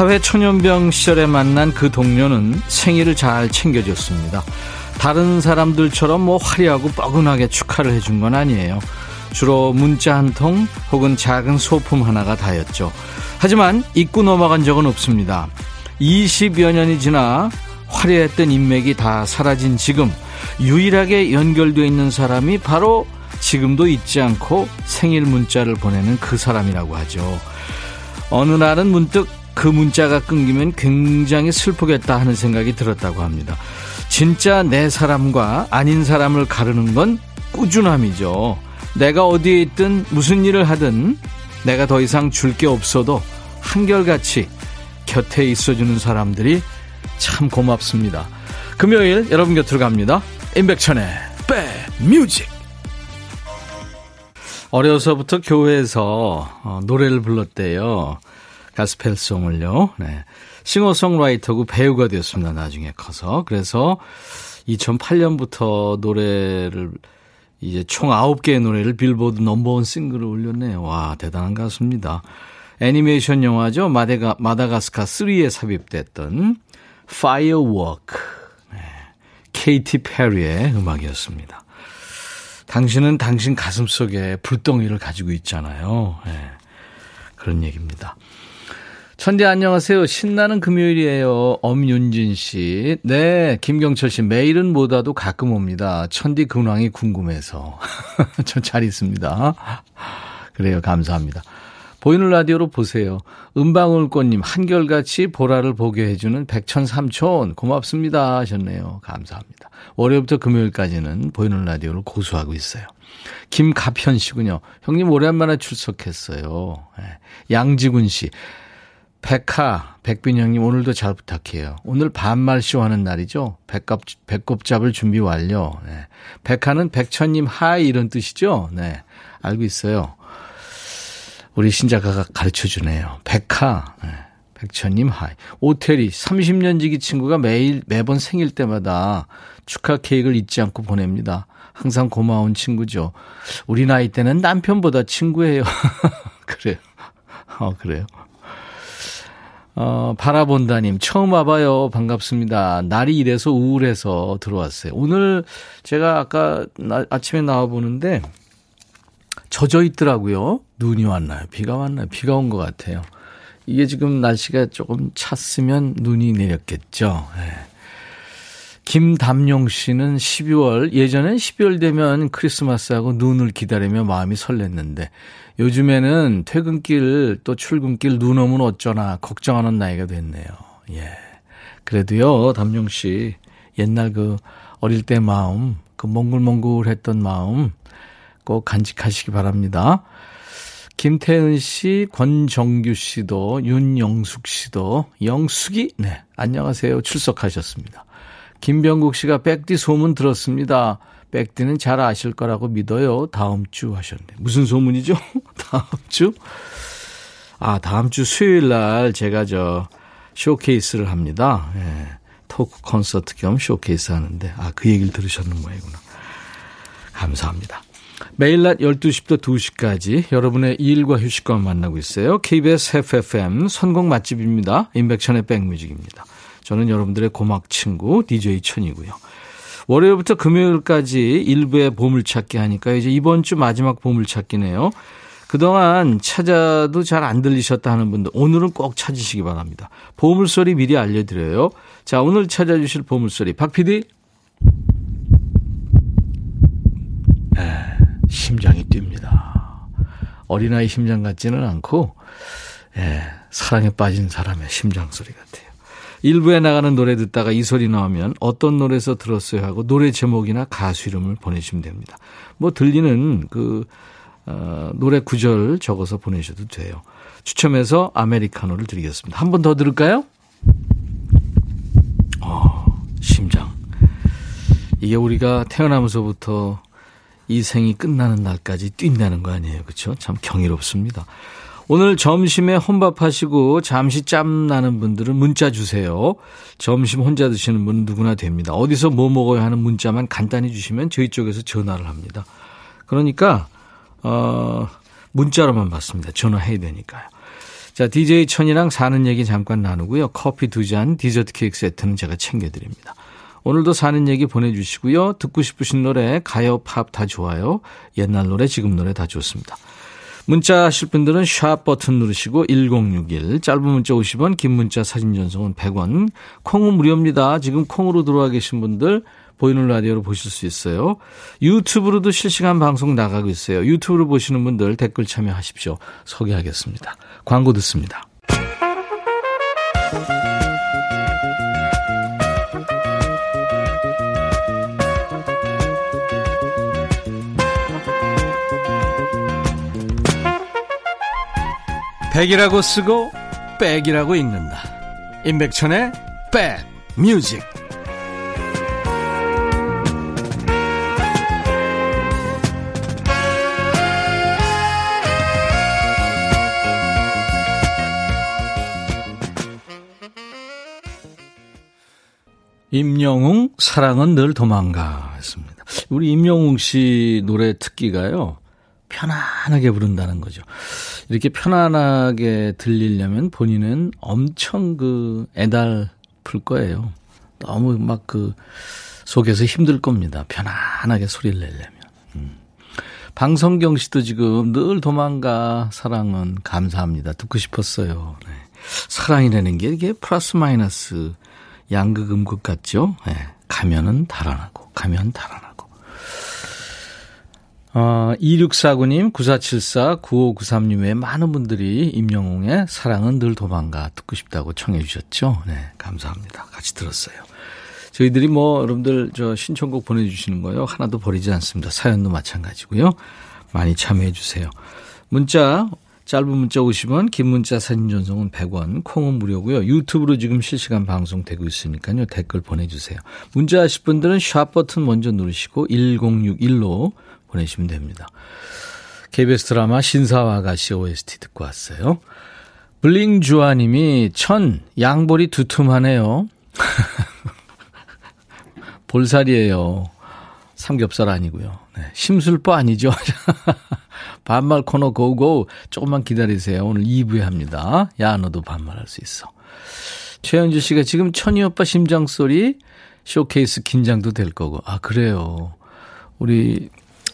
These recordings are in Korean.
사회초년병 시절에 만난 그 동료는 생일을 잘 챙겨줬습니다. 다른 사람들처럼 뭐 화려하고 뻐근하게 축하를 해준 건 아니에요. 주로 문자 한 통 혹은 작은 소품 하나가 다였죠. 하지만 잊고 넘어간 적은 없습니다. 20여 년이 지나 화려했던 인맥이 다 사라진 지금 유일하게 연결되어 있는 사람이 바로 지금도 잊지 않고 생일 문자를 보내는 그 사람이라고 하죠. 어느 날은 문득 그 문자가 끊기면 굉장히 슬프겠다 하는 생각이 들었다고 합니다. 진짜 내 사람과 아닌 사람을 가르는 건 꾸준함이죠. 내가 어디에 있든 무슨 일을 하든 내가 더 이상 줄 게 없어도 한결같이 곁에 있어주는 사람들이 참 고맙습니다. 금요일 여러분 곁으로 갑니다. 임백천의 백뮤직 어려서부터 교회에서 어, 노래를 불렀대요. 가스펠송을요. 네. 싱어송라이터고 배우가 되었습니다. 나중에 커서. 그래서 2008년부터 노래를 이제 총 9개의 노래를 빌보드 넘버원 싱글을 올렸네요. 와, 대단한 가수입니다. 애니메이션 영화죠. 마데가, 마다가스카 3에 삽입됐던 Firework. 네. 케이티 페리의 음악이었습니다. 당신은 당신 가슴 속에 불덩이를 가지고 있잖아요. 네. 그런 얘기입니다. 천디 안녕하세요. 신나는 금요일이에요. 엄윤진 씨. 네, 김경철 씨. 매일은 못 와도 가끔 옵니다. 천디 근황이 궁금해서. 저 잘 있습니다. 그래요. 감사합니다. 보이는 라디오로 보세요. 은방울꽃님, 한결같이 보라를 보게 해주는 백천삼촌, 고맙습니다. 하셨네요. 감사합니다. 월요일부터 금요일까지는 보이는 라디오를 고수하고 있어요. 김가편 씨군요. 형님, 오랜만에 출석했어요. 네. 양지군 씨. 백하, 백빈 형님 오늘도 잘 부탁해요. 오늘 반말쇼 하는 날이죠. 백갑, 배꼽 잡을 준비 완료. 네. 백하는 백천님 hi 이런 뜻이죠. 네. 알고 있어요. 우리 신작가가 가르쳐 주네요. 백하. 네. 백천님 hi. 오태리 30년 지기 친구가 매일 매번 생일 때마다 축하 케이크를 잊지 않고 보냅니다. 항상 고마운 친구죠. 우리 나이 때는 남편보다 친구예요. 그래요. 어, 그래요. 어, 바라본다님, 처음 와봐요. 반갑습니다. 날이 이래서 우울해서 들어왔어요. 오늘 제가 아까 나, 아침에 나와보는데 젖어 있더라고요. 눈이 왔나요? 비가 왔나요? 비가 온 것 같아요. 이게 지금 날씨가 조금 찼으면 눈이 내렸겠죠. 네. 김담용 씨는 12월, 예전엔 12월 되면 크리스마스하고 눈을 기다리며 마음이 설렜는데 요즘에는 퇴근길 또 출근길 눈 오면 어쩌나 걱정하는 나이가 됐네요. 예. 그래도요, 담용 씨, 옛날 그 어릴 때 마음, 그 몽글몽글했던 마음 꼭 간직하시기 바랍니다. 김태은 씨, 권정규 씨도, 윤영숙 씨도, 영숙이, 네, 안녕하세요. 출석하셨습니다. 김병국 씨가 백디 소문 들었습니다. 백디는 잘 아실 거라고 믿어요. 다음 주 하셨네. 무슨 소문이죠? 다음 주? 아, 다음 주 수요일 날 제가 저 쇼케이스를 합니다. 예. 토크 콘서트 겸 쇼케이스 하는데, 아, 그 얘기를 들으셨는 모양이구나. 감사합니다. 매일 낮 12시부터 2시까지 여러분의 일과 휴식과 만나고 있어요. KBS FFM 선곡 맛집입니다. 인백천의 백뮤직입니다. 저는 여러분들의 고막 친구 DJ 천이고요. 월요일부터 금요일까지 일부의 보물찾기 하니까 이제 이번 주 마지막 보물찾기네요. 그동안 찾아도 잘 안 들리셨다 하는 분들 오늘은 꼭 찾으시기 바랍니다. 보물소리 미리 알려드려요. 자 오늘 찾아주실 보물소리 박 PD. 네, 심장이 뜁니다. 어린아이 심장 같지는 않고 예, 사랑에 빠진 사람의 심장 소리 같아요. 일부에 나가는 노래 듣다가 이 소리 나오면 어떤 노래에서 들었어요 하고 노래 제목이나 가수 이름을 보내주시면 됩니다. 뭐 들리는 그 어, 노래 구절 적어서 보내셔도 돼요. 추첨해서 아메리카노를 드리겠습니다. 한 번 더 들을까요? 어, 심장. 이게 우리가 태어나면서부터 이 생이 끝나는 날까지 뛴다는 거 아니에요. 그렇죠? 참 경이롭습니다. 오늘 점심에 혼밥하시고 잠시 짬 나는 분들은 문자 주세요. 점심 혼자 드시는 분은 누구나 됩니다. 어디서 뭐 먹어야 하는 문자만 간단히 주시면 저희 쪽에서 전화를 합니다. 그러니까 어 문자로만 받습니다. 전화해야 되니까요. 자, DJ 천이랑 사는 얘기 잠깐 나누고요. 커피 두 잔, 디저트 케이크 세트는 제가 챙겨드립니다. 오늘도 사는 얘기 보내주시고요. 듣고 싶으신 노래, 가요, 팝 다 좋아요. 옛날 노래, 지금 노래 다 좋습니다. 문자 하실 분들은 샵 버튼 누르시고 1061 짧은 문자 50원 긴 문자 사진 전송은 100원 콩은 무료입니다. 지금 콩으로 들어와 계신 분들 보이는 라디오로 보실 수 있어요. 유튜브로도 실시간 방송 나가고 있어요. 유튜브로 보시는 분들 댓글 참여하십시오. 소개하겠습니다. 광고 듣습니다. 백이라고 쓰고 백이라고 읽는다. 임백천의 백 뮤직. 임영웅 사랑은 늘 도망가 했습니다. 우리 임영웅 씨 노래 특기가요. 편안하게 부른다는 거죠. 이렇게 편안하게 들리려면 본인은 엄청 그 애달플 거예요. 너무 막 그 속에서 힘들 겁니다. 편안하게 소리를 내려면. 음. 방성경 씨도 지금 늘 도망가 사랑은 감사합니다. 듣고 싶었어요. 네. 사랑이라는 게 이게 플러스 마이너스 양극 음극 같죠? 네. 가면은 달아나고 가면 달아나고. 어, 2649님, 9474, 9593님 외 많은 분들이 임영웅의 사랑은 늘 도망가 듣고 싶다고 청해 주셨죠. 네, 감사합니다. 같이 들었어요. 저희들이 뭐 여러분들 저 신청곡 보내주시는 거요. 하나도 버리지 않습니다. 사연도 마찬가지고요. 많이 참여해 주세요. 문자 짧은 문자 50원, 긴 문자 사진 전송은 100원, 콩은 무료고요. 유튜브로 지금 실시간 방송되고 있으니까요. 댓글 보내주세요. 문자 하실 분들은 샵 버튼 먼저 누르시고 1061로 보내시면 됩니다. KBS 드라마 신사와 아가씨 OST 듣고 왔어요. 블링 주아님이 천 양볼이 두툼하네요. 볼살이에요. 삼겹살 아니고요. 네, 심술보 아니죠. 반말 코너 고고 조금만 기다리세요. 오늘 2부에 합니다. 야 너도 반말할 수 있어. 최현주 씨가 지금 천이 오빠 심장 소리 쇼케이스 긴장도 될 거고. 아 그래요. 우리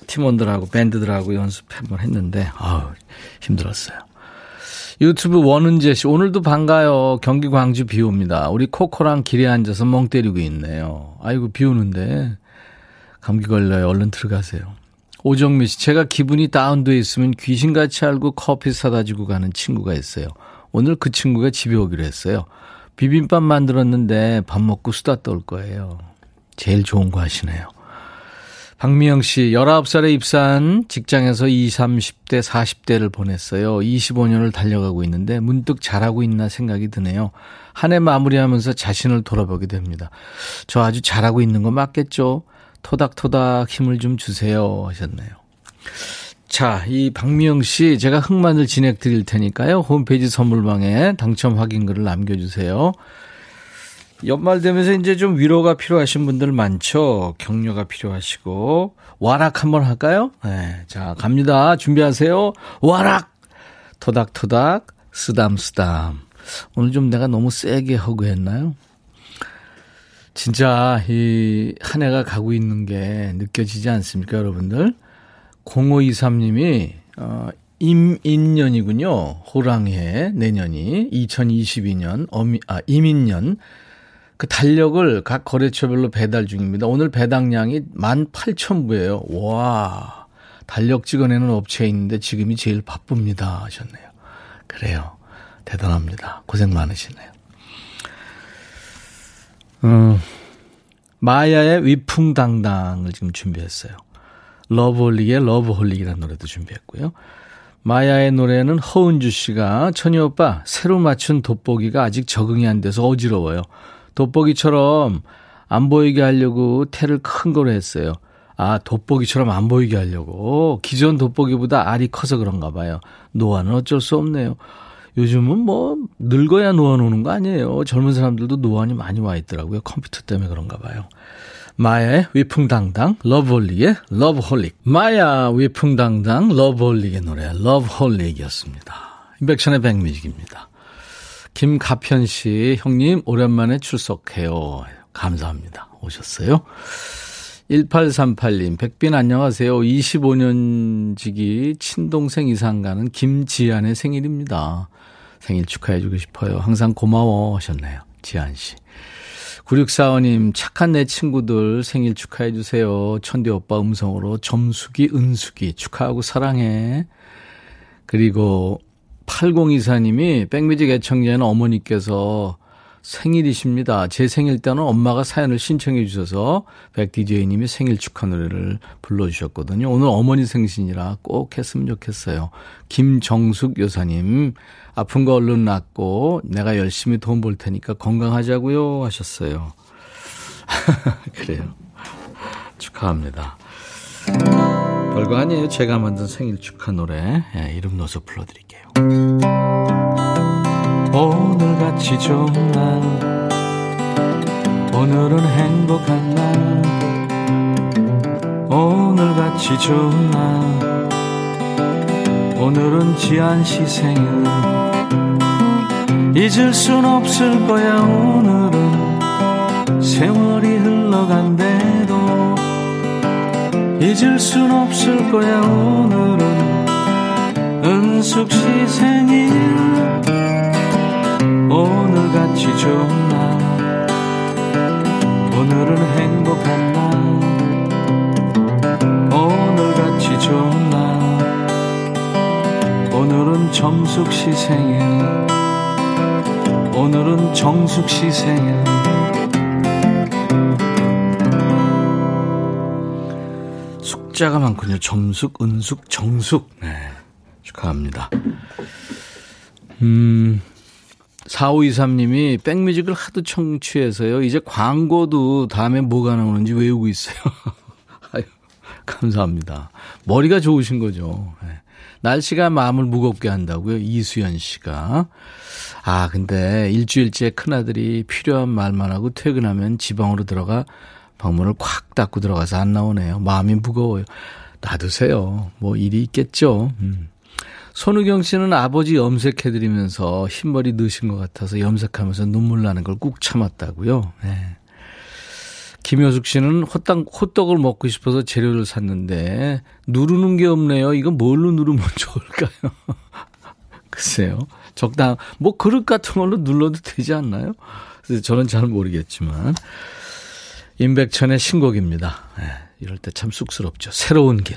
팀원들하고 밴드들하고 연습 한번 했는데 아우 힘들었어요. 유튜브 원은재 씨 오늘도 반가요. 경기 광주 비 옵니다. 우리 코코랑 길에 앉아서 멍 때리고 있네요. 아이고 비 오는데 감기 걸려요. 얼른 들어가세요. 오정미 씨 제가 기분이 다운돼 있으면 귀신같이 알고 커피 사다 주고 가는 친구가 있어요. 오늘 그 친구가 집에 오기로 했어요. 비빔밥 만들었는데 밥 먹고 수다 떨 거예요. 제일 좋은 거 하시네요. 박미영 씨, 19살에 입사한 직장에서 20, 30대, 40대를 보냈어요. 25년을 달려가고 있는데 문득 잘하고 있나 생각이 드네요. 한 해 마무리하면서 자신을 돌아보게 됩니다. 저 아주 잘하고 있는 거 맞겠죠? 토닥토닥 힘을 좀 주세요. 하셨네요. 자, 이 박미영 씨, 제가 흑마늘 진행 드릴 테니까요. 홈페이지 선물방에 당첨 확인글을 남겨주세요. 연말 되면서 이제 좀 위로가 필요하신 분들 많죠. 격려가 필요하시고. 와락 한번 할까요? 네. 자, 갑니다. 준비하세요. 와락! 토닥토닥, 쓰담쓰담. 오늘 좀 내가 너무 세게 허구했나요? 진짜 이 한 해가 가고 있는 게 느껴지지 않습니까, 여러분들? 0523님이, 어, 임인년이군요. 호랑이해, 내년이. 2022년, 어미, 아, 이민년. 그 달력을 각 거래처별로 배달 중입니다. 오늘 배당량이 18,000부예요. 와. 달력 찍어내는 업체에 있는데 지금이 제일 바쁩니다. 하셨네요. 그래요. 대단합니다. 고생 많으시네요. 음, 마야의 위풍당당을 지금 준비했어요. 러브홀릭의 러브홀릭이라는 노래도 준비했고요. 마야의 노래는 허은주 씨가 천희 오빠 새로 맞춘 돋보기가 아직 적응이 안 돼서 어지러워요. 돋보기처럼 안 보이게 하려고 테를 큰 거로 했어요. 아, 돋보기처럼 안 보이게 하려고. 기존 돋보기보다 알이 커서 그런가 봐요. 노안은 어쩔 수 없네요. 요즘은 뭐 늙어야 노안 오는 거 아니에요. 젊은 사람들도 노안이 많이 와 있더라고요. 컴퓨터 때문에 그런가 봐요. 마야의 위풍당당, 러브홀릭의 러브홀릭. 마야 위풍당당, 러브홀릭의 노래, 러브홀릭이었습니다. 임백천의 백뮤직입니다. 김가편 씨, 형님, 오랜만에 출석해요. 감사합니다. 오셨어요? 1838님, 백빈 안녕하세요. 25년 지기 친동생 이상 가는 김지안의 생일입니다. 생일 축하해주고 싶어요. 항상 고마워 하셨네요. 지안 씨. 9645님, 착한 내 친구들 생일 축하해주세요. 천디 오빠 음성으로 점숙이, 은숙이 축하하고 사랑해. 그리고 8024님이 백뮤직 애청자는 어머니께서 생일이십니다. 제 생일 때는 엄마가 사연을 신청해 주셔서 백디제이님이 생일 축하 노래를 불러주셨거든요. 오늘 어머니 생신이라 꼭 했으면 좋겠어요. 김정숙 여사님, 아픈 거 얼른 낫고 내가 열심히 돈 벌 테니까 건강하자고요 하셨어요. 그래요. 축하합니다. 별거 아니에요. 제가 만든 생일 축하 노래 예, 이름 넣어서 불러드릴게요. 오늘같이 좋은 날 오늘은 행복한 날 오늘같이 좋은 날 오늘은 씨 생일 잊을 순 없을 거야 오늘은. 세월이 흘러간대도 잊을 순 없을 거야 오늘은 은숙 씨 생일. 오늘같이 좋은 날. 오늘은 행복한 날. 오늘같이 좋은 날. 오늘은 정숙 씨 생일. 오늘은 정숙 씨 생일. 숙자가 많군요. 점숙, 은숙, 정숙. 네. 축하합니다. 음, 4523님이 백뮤직을 하도 청취해서요. 이제 광고도 다음에 뭐가 나오는지 외우고 있어요. 아유, 감사합니다. 머리가 좋으신 거죠. 네. 날씨가 마음을 무겁게 한다고요. 이수연 씨가. 아, 근데 일주일째 큰아들이 필요한 말만 하고 퇴근하면 지방으로 들어가 방문을 콱 닫고 들어가서 안 나오네요. 마음이 무거워요. 놔두세요. 뭐 일이 있겠죠. 음. 손우경 씨는 아버지 염색해드리면서 흰머리 넣으신 것 같아서 염색하면서 눈물 나는 걸 꾹 참았다고요. 네. 김효숙 씨는 호떡, 호떡을 먹고 싶어서 재료를 샀는데 누르는 게 없네요. 이거 뭘로 누르면 좋을까요? 글쎄요. 적당, 뭐 그릇 같은 걸로 눌러도 되지 않나요? 그래서 저는 잘 모르겠지만. 임백천의 신곡입니다. 네, 이럴 때 참 쑥스럽죠. 새로운 길.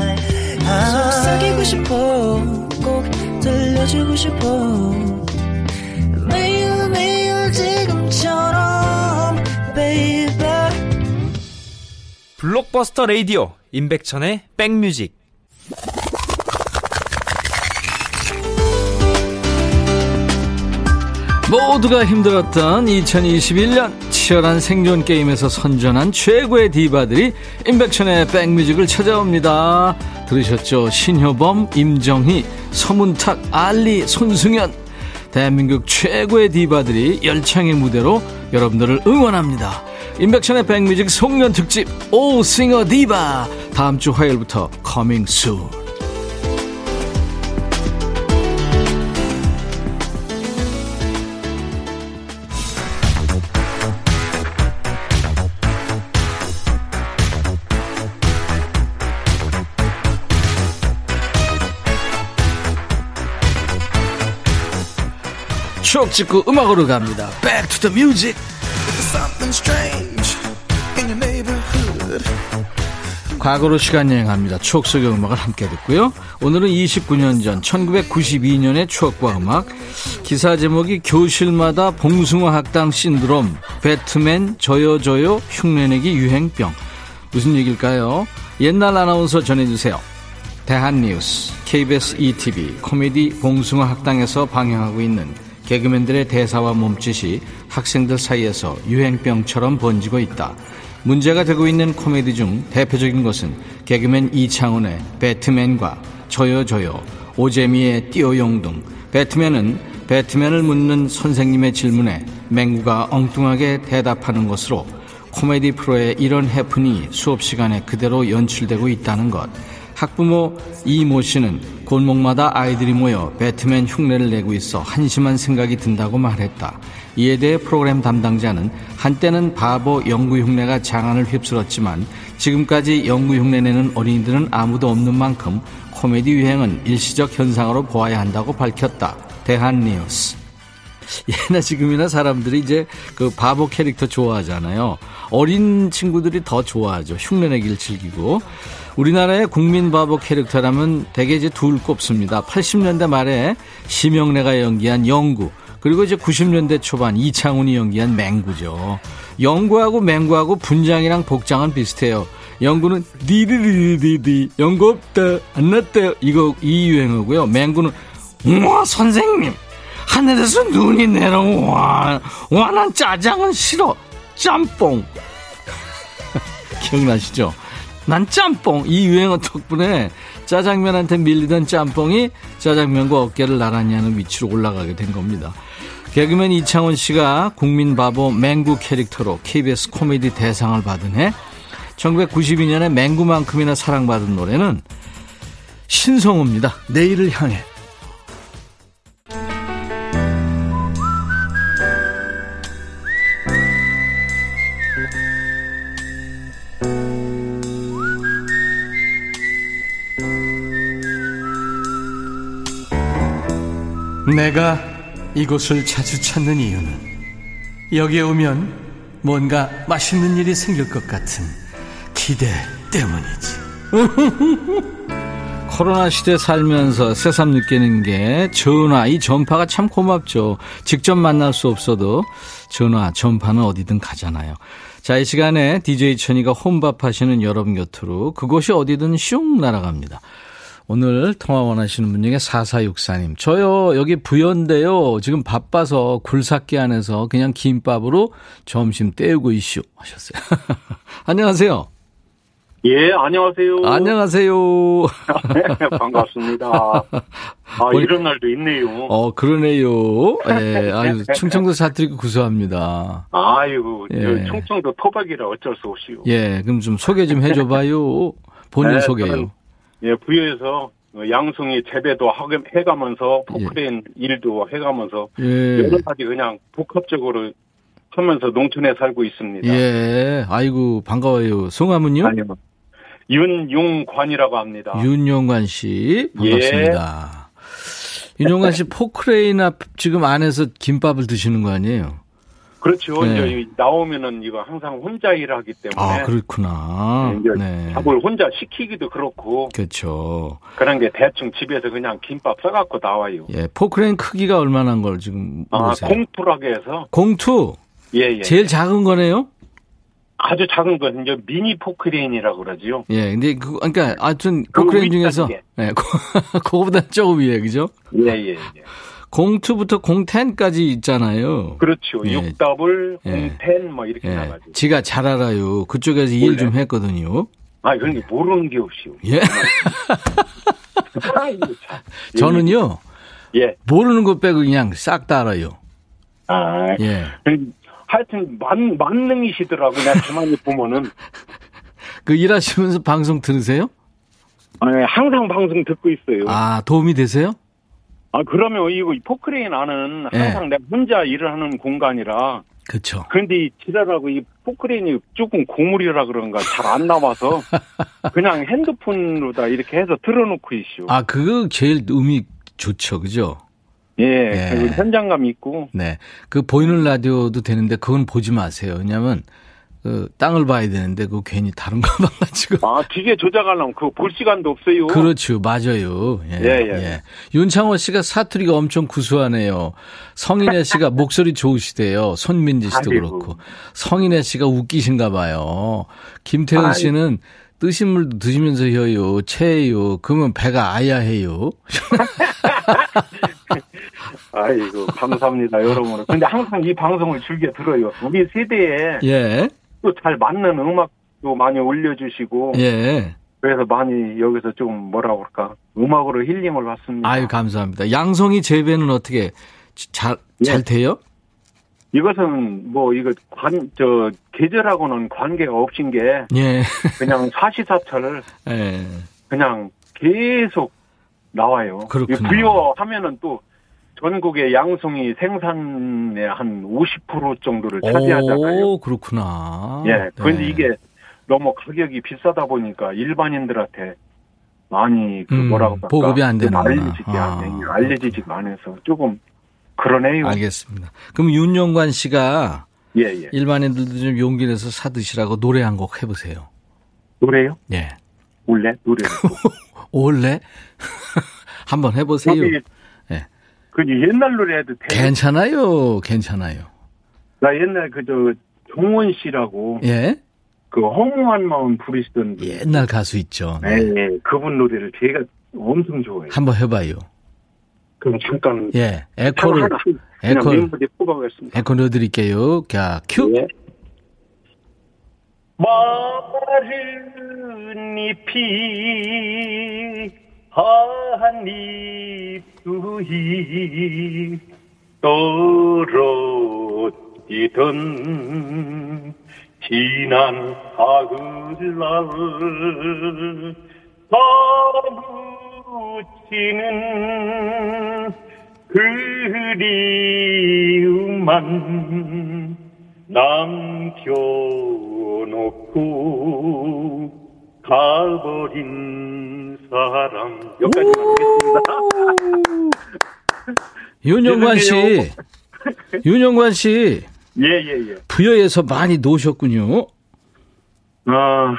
싶어. 꼭 들려주고 싶어. 매일 매일 지금처럼 baby. 블록버스터 레이디오 임백천의 백뮤직. 모두가 힘들었던 2021년 치열한 생존 게임에서 선전한 최고의 디바들이 임백천의 백뮤직을 찾아옵니다. 들으셨죠? 신효범, 임정희, 서문탁, 알리, 손승연. 대한민국 최고의 디바들이 열창의 무대로 여러분들을 응원합니다. 임백천의 백뮤직 송년 특집 오 singer 디바 다음 주 화요일부터 coming soon. 추억 찍고 음악으로 갑니다. Back to the music. 과거로 시간 여행합니다. 추억 속의 음악을 함께 듣고요. 오늘은 29년 전 1992년의 추억과 음악. 기사 제목이 교실마다 봉숭아 학당 신드롬, 배트맨 저요 저요 흉내내기 유행병. 무슨 얘기일까요? 옛날 아나운서 전해주세요. 대한뉴스, KBS ETV, 코미디 봉숭아 학당에서 방영하고 있는 개그맨들의 대사와 몸짓이 학생들 사이에서 유행병처럼 번지고 있다. 문제가 되고 있는 코미디 중 대표적인 것은 개그맨 이창훈의 배트맨과 저요 저요, 오재미의 띠오용 등 배트맨은 배트맨을 묻는 선생님의 질문에 맹구가 엉뚱하게 대답하는 것으로 코미디 프로의 이런 해프닝이 수업 시간에 그대로 연출되고 있다는 것. 학부모 이모 씨는 골목마다 아이들이 모여 배트맨 흉내를 내고 있어 한심한 생각이 든다고 말했다. 이에 대해 프로그램 담당자는 한때는 바보 연구 흉내가 장안을 휩쓸었지만 지금까지 연구 흉내 내는 어린이들은 아무도 없는 만큼 코미디 유행은 일시적 현상으로 보아야 한다고 밝혔다. 대한뉴스. 예나 지금이나 사람들이 이제 그 바보 캐릭터 좋아하잖아요. 어린 친구들이 더 좋아하죠. 흉내내기를 즐기고. 우리나라의 국민 바보 캐릭터라면 대개 이제 둘 꼽습니다. 80년대 말에 심영래가 연기한 영구, 그리고 이제 90년대 초반 이창훈이 연기한 맹구죠. 영구하고 맹구하고 분장이랑 복장은 비슷해요. 영구는 디디디디디 영구 없다 안 났다 이거 이 유행어고요. 맹구는 와 선생님 하늘에서 눈이 내려와 와난 짜장은 싫어 짬뽕 기억나시죠? 난 짬뽕 이 유행어 덕분에 짜장면한테 밀리던 짬뽕이 짜장면과 어깨를 나란히 하는 위치로 올라가게 된 겁니다. 개그맨 이창훈 씨가 국민 바보 맹구 캐릭터로 KBS 코미디 대상을 받은 해 1992년에 맹구만큼이나 사랑받은 노래는 신성우입니다. 내일을 향해 내가 이곳을 자주 찾는 이유는 여기에 오면 뭔가 맛있는 일이 생길 것 같은 기대 때문이지. 코로나 시대 살면서 새삼 느끼는 게 전화, 이 전파가 참 고맙죠. 직접 만날 수 없어도 전화, 전파는 어디든 가잖아요. 자, 이 시간에 DJ 천이가 혼밥 하시는 여러분 곁으로 그곳이 어디든 슝 날아갑니다. 오늘 통화 원하시는 분 중에 4464님. 저요, 여기 부연데요. 지금 바빠서 굴삭기 안에서 그냥 김밥으로 점심 때우고 이슈 하셨어요. 안녕하세요. 예, 안녕하세요. 안녕하세요. 네, 반갑습니다. 아, 이런 날도 있네요. 어, 그러네요. 예, 아유, 충청도 사투리가 구수합니다. 아이고, 예. 충청도 토박이라 어쩔 수 없이요. 예, 그럼 좀 소개 좀 해줘봐요. 본인 네, 소개요. 예, 부여에서 양송이 재배도 해가면서 포크레인 예. 일도 해가면서 예. 여러 가지 그냥 복합적으로 하면서 농촌에 살고 있습니다. 예, 아이고 반가워요. 성함은요? 아니요. 윤용관이라고 합니다. 윤용관 씨 반갑습니다. 예. 윤용관 씨 포크레인 앞 지금 안에서 김밥을 드시는 거 아니에요? 그렇죠. 네. 이제 나오면은 이거 항상 혼자 일하기 때문에. 아, 그렇구나. 네, 이제 네. 밥을 혼자 시키기도 그렇고. 그렇죠. 그런 게 대충 집에서 그냥 김밥 싸갖고 나와요. 예, 포크레인 크기가 얼마나 걸 지금 모세요? 아, 공투라고 해서. 공투? 예, 예. 제일 작은 거네요? 아주 작은 건 이제 미니 포크레인이라고 그러지요. 예, 근데 그 그러니까 하여튼 그 포크레인 중에서 예, 그거보다 조금 위에 그죠? 예, 예, 예. 공투부터 공텐까지 있잖아요. 그렇죠. 예. 6더블, 예. 공텐 뭐 이렇게 예. 나가죠. 지가 잘 알아요. 그쪽에서 일 좀 했거든요. 아, 그런데 모르는 게 없이요. 예. 저는요. 예. 모르는 것 빼고 그냥 싹 다 알아요. 아, 예. 하여튼 만, 만능이시더라고. 요 내가 가만히 보면은. 그 일하시면서 방송 들으세요? 아, 항상 방송 듣고 있어요. 아, 도움이 되세요? 아, 그러면 이거 포크레인 안은 예. 항상 네. 내가 혼자 일을 하는 공간이라. 그렇죠. 그런데 이 지랄하고 이 포크레인이 조금 고물이라 그런가 잘 안 나와서 그냥 핸드폰으로 다 이렇게 해서 틀어놓고 있슈. 아, 그거 제일 의미 좋죠, 그죠? 예, 예. 현장감 있고. 네. 그 보이는 라디오도 되는데 그건 보지 마세요. 왜냐면 그 땅을 봐야 되는데 그 괜히 다른 거 봐가지고. 아 기계 조작하려면 그 볼 시간도 없어요. 그렇죠, 맞아요. 예, 예, 예. 예. 윤창호 씨가 사투리가 엄청 구수하네요. 성인혜 씨가 목소리 좋으시대요. 손민지 씨도 아이고. 그렇고. 성인혜 씨가 웃기신가 봐요. 김태훈 아이. 씨는 뜨신 물도 드시면서 혀요, 체해요. 그러면 배가 아야 해요. 아이고 감사합니다 여러분. 근데 항상 이 방송을 즐겨 들어요. 우리 세대에 예, 또 잘 맞는 음악도 많이 올려주시고 예. 그래서 많이 여기서 좀 뭐라 그럴까 음악으로 힐링을 받습니다. 아유, 감사합니다. 양송이 재배는 어떻게 잘, 잘 예. 돼요? 이것은 뭐 이거 관 저 계절하고는 관계가 없인 게 예, 그냥 사시사철 예. 그냥 계속 나와요. 그렇군요. 이 부여하면은 또 전국의 양송이 생산의 한 50% 정도를 차지하잖아요. 오, 그렇구나. 예. 그런데 네. 이게 너무 가격이 비싸다 보니까 일반인들한테 많이 그 음, 뭐라고 할까 보급이 안좀 되는구나. 알려지지 아. 않 알려지지가 않아서 조금 그러네요. 알겠습니다. 그럼 윤영관 씨가 예, 예. 일반인들도 좀 용기 내서 사 드시라고 노래 한 곡 해보세요. 노래요? 예. 원래 노래. 올래? 한번 해보세요. 그 옛날 노래 해도 돼. 괜찮아요. 괜찮아요. 나 옛날 그저 종원 씨라고 예? 그 허무한 마음 부르시던 분. 옛날 가수 있죠. 네. 네. 예, 그분 노래를 제가 엄청 좋아해요. 한번 해봐요. 그럼 잠깐 예. 참 에코를, 멤버들 뽑아보겠습니다. 에코 넣어드릴게요. 자, 큐. 예. 마른 잎이 두잎 떨어지던 지난 가을날 사무치는 그리움만 남겨놓고 가버린 사람 여기까지만 하겠습니다. 윤영관 씨. 윤영관 씨. 예 예 예. 부여에서 많이 노셨군요. 아,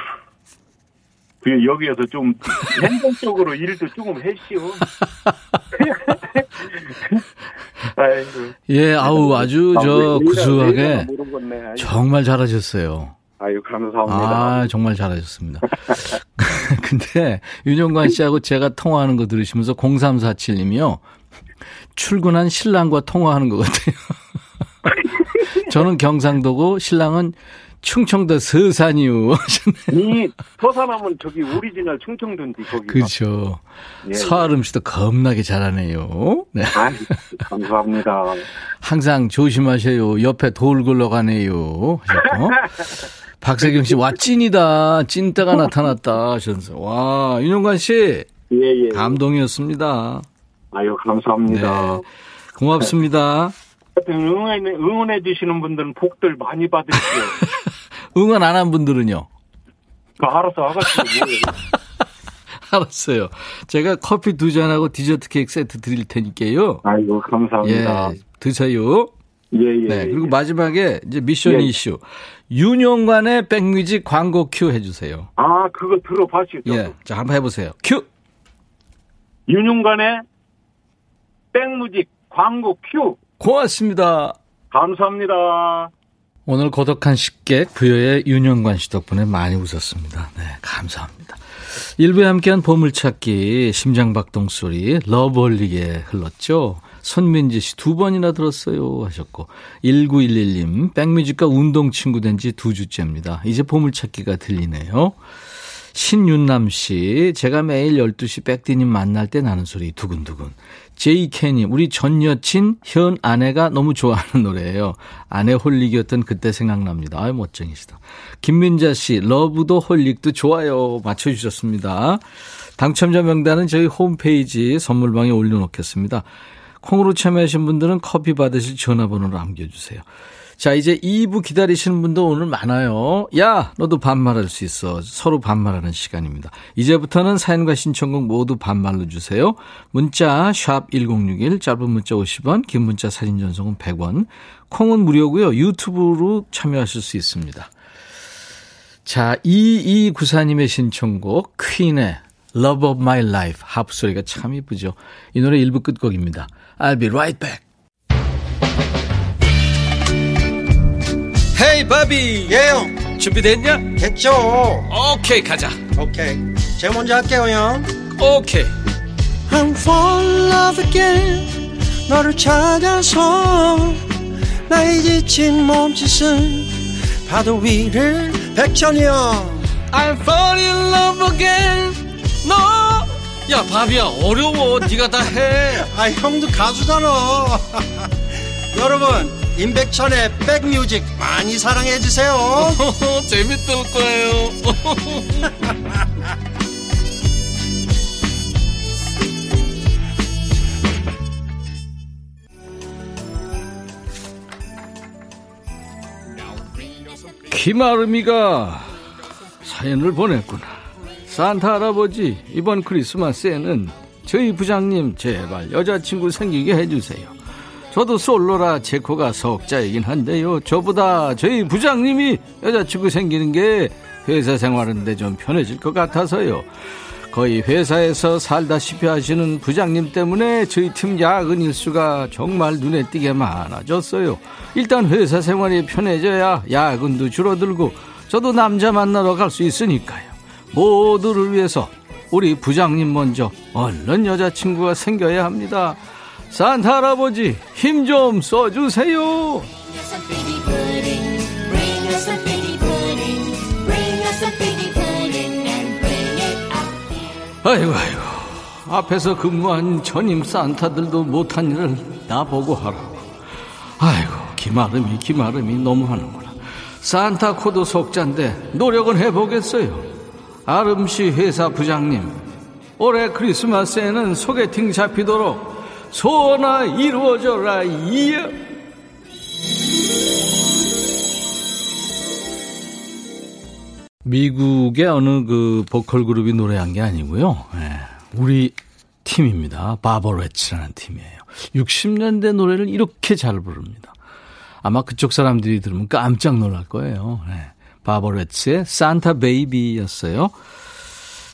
그 여기에서 좀 행동적으로 일도 조금 했시오. 예, 아우, 아주 저 구수하게 모르겠네. 정말 잘하셨어요. 아유 감사합니다. 아, 정말 잘하셨습니다. 근데 윤영관 씨하고 제가 통화하는 거 들으시면서 0347님이요. 출근한 신랑과 통화하는 것 같아요. 저는 경상도고 신랑은 충청도 서산이요. 이 서산하면 저기 오리지널 충청도인데 거기. 그렇죠. 예. 서아름 씨도 겁나게 잘하네요. 네. 아, 감사합니다. 항상 조심하셔요. 옆에 돌 굴러가네요. 하셨고. 박세경 씨, 와, 찐이다. 찐따가 나타났다. 하셨어요. 와, 윤용관 씨, 예 예. 감동이었습니다. 아유 감사합니다. 네. 고맙습니다. 하여튼 응원해 응원해 주시는 분들은 복들 많이 받으시고요. 응원 안 한 분들은요. 그 알아서 하가지고 뭐예요. 알았어요. 제가 커피 두 잔하고 디저트 케이크 세트 드릴 테니까요. 아이고 감사합니다. 예, 드세요. 예 예. 네. 그리고 마지막에 이제 미션 예. 이슈. 윤용관의 백뮤직 광고 큐 해주세요. 아 그거 들어봤죠. 예. 자, 한번 해보세요. 큐! 윤용관의 백뮤직 광고 큐 고맙습니다. 감사합니다. 오늘 고독한 식객 부여의 윤영관 씨 덕분에 많이 웃었습니다. 네, 감사합니다. 일부에 함께한 보물찾기 심장박동 소리 러블리게 흘렀죠. 손민지 씨 두 번이나 들었어요 하셨고 1911님 백뮤직과 운동 친구 된 지 두 주째입니다. 이제 보물찾기가 들리네요. 신윤남 씨, 제가 매일 12시 백디님 만날 때 나는 소리 두근두근. 제이케님, 우리 전 여친, 현 아내가 너무 좋아하는 노래예요. 아내 홀릭이었던 그때 생각납니다. 아유, 멋쟁이시다. 김민자 씨, 러브도 홀릭도 좋아요. 맞춰주셨습니다. 당첨자 명단은 저희 홈페이지 선물방에 올려놓겠습니다. 콩으로 참여하신 분들은 커피 받으실 전화번호를 남겨주세요. 자, 이제 2부 기다리시는 분도 오늘 많아요. 야, 너도 반말할 수 있어. 서로 반말하는 시간입니다. 이제부터는 사연과 신청곡 모두 반말로 주세요. 문자 샵 1061, 짧은 문자 50원, 긴 문자 사진 전송은 100원. 콩은 무료고요. 유튜브로 참여하실 수 있습니다. 자, 2294님의 신청곡, 퀸의 Love of My Life. 하프 소리가 참 이쁘죠. 이 노래 1부 끝곡입니다. I'll be right back. 헤이 바비 예영 준비됐냐? 됐죠 오케이 가자 오케이 제가 먼저 할게요 형 오케이 I'm fall in love again 너를 찾아서 나의 지친 몸짓은 파도 위를 백천이 형 I'm fall in love again 너야 바비야 어려워. 네가 다 해. 아 형도 가수잖아. 여러분 임백천의 백뮤직 많이 사랑해 주세요. 재밌을 거예요. 김아름이가 사연을 보냈구나. 산타 할아버지, 이번 크리스마스에는 저희 부장님 제발 여자친구 생기게 해주세요. 저도 솔로라 제 코가 석자이긴 한데요. 저보다 저희 부장님이 여자친구 생기는 게 회사 생활하는데 좀 편해질 것 같아서요. 거의 회사에서 살다시피 하시는 부장님 때문에 저희 팀 야근 일수가 정말 눈에 띄게 많아졌어요. 일단 회사 생활이 편해져야 야근도 줄어들고 저도 남자 만나러 갈 수 있으니까요. 모두를 위해서 우리 부장님 먼저 얼른 여자친구가 생겨야 합니다. 산타 할아버지 힘 좀 써주세요. 아이고 아이고 앞에서 근무한 전임 산타들도 못한 일을 나보고 하라고 아이고 김아름이 김아름이 너무하는구나 산타 코도 석자인데 노력은 해보겠어요 아름씨 회사 부장님 올해 크리스마스에는 소개팅 잡히도록 소원아 이루어져라 이어 미국의 어느 그 보컬 그룹이 노래한 게 아니고요. 네, 우리 팀입니다. 바버레츠라는 팀이에요. 60년대 노래를 이렇게 잘 부릅니다. 아마 그쪽 사람들이 들으면 깜짝 놀랄 거예요. 네, 바버레츠의 산타 베이비였어요.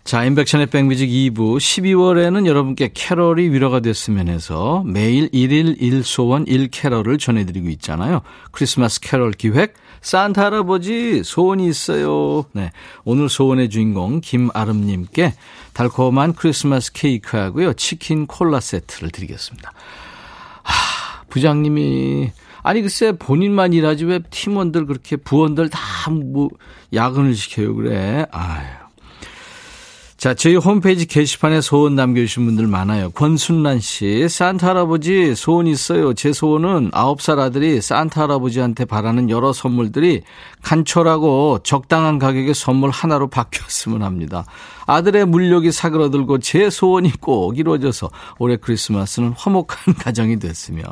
자, 임백천의 백뮤직 2부 12월에는 여러분께 캐럴이 위로가 됐으면 해서 매일 1일 1소원 1캐럴을 전해드리고 있잖아요. 크리스마스 캐럴 기획 산타 할아버지 소원이 있어요. 네. 오늘 소원의 주인공 김아름님께 달콤한 크리스마스 케이크하고요. 치킨 콜라 세트를 드리겠습니다. 하, 부장님이 아니 글쎄 본인만 일하지 왜 팀원들 그렇게 부원들 다 뭐 야근을 시켜요 그래. 아유. 자, 저희 홈페이지 게시판에 소원 남겨주신 분들 많아요. 권순란 씨, 산타 할아버지 소원 있어요. 제 소원은 9살 아들이 산타 할아버지한테 바라는 여러 선물들이 간철하고 적당한 가격의 선물 하나로 바뀌었으면 합니다. 아들의 물욕이 사그러들고 제 소원이 꼭 이루어져서 올해 크리스마스는 화목한 가정이 됐으면.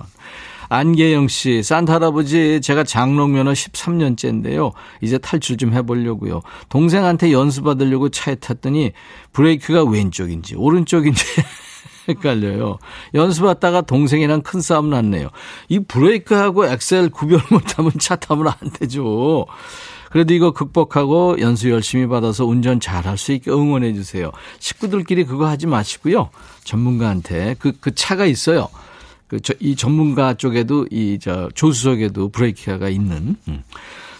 안계영 씨, 산타 할아버지, 제가 장롱면허 13년째인데요. 이제 탈출 좀 해보려고요. 동생한테 연수받으려고 차에 탔더니 브레이크가 왼쪽인지 오른쪽인지 헷갈려요. 연수받다가 동생이랑 큰 싸움 났네요. 이 브레이크하고 엑셀 구별 못하면 차 타면 안 되죠. 그래도 이거 극복하고 연수 열심히 받아서 운전 잘할 수 있게 응원해 주세요. 식구들끼리 그거 하지 마시고요. 전문가한테 그, 그 차가 있어요. 그, 저, 이 전문가 쪽에도 이, 저, 조수석에도 브레이크가 있는. 음.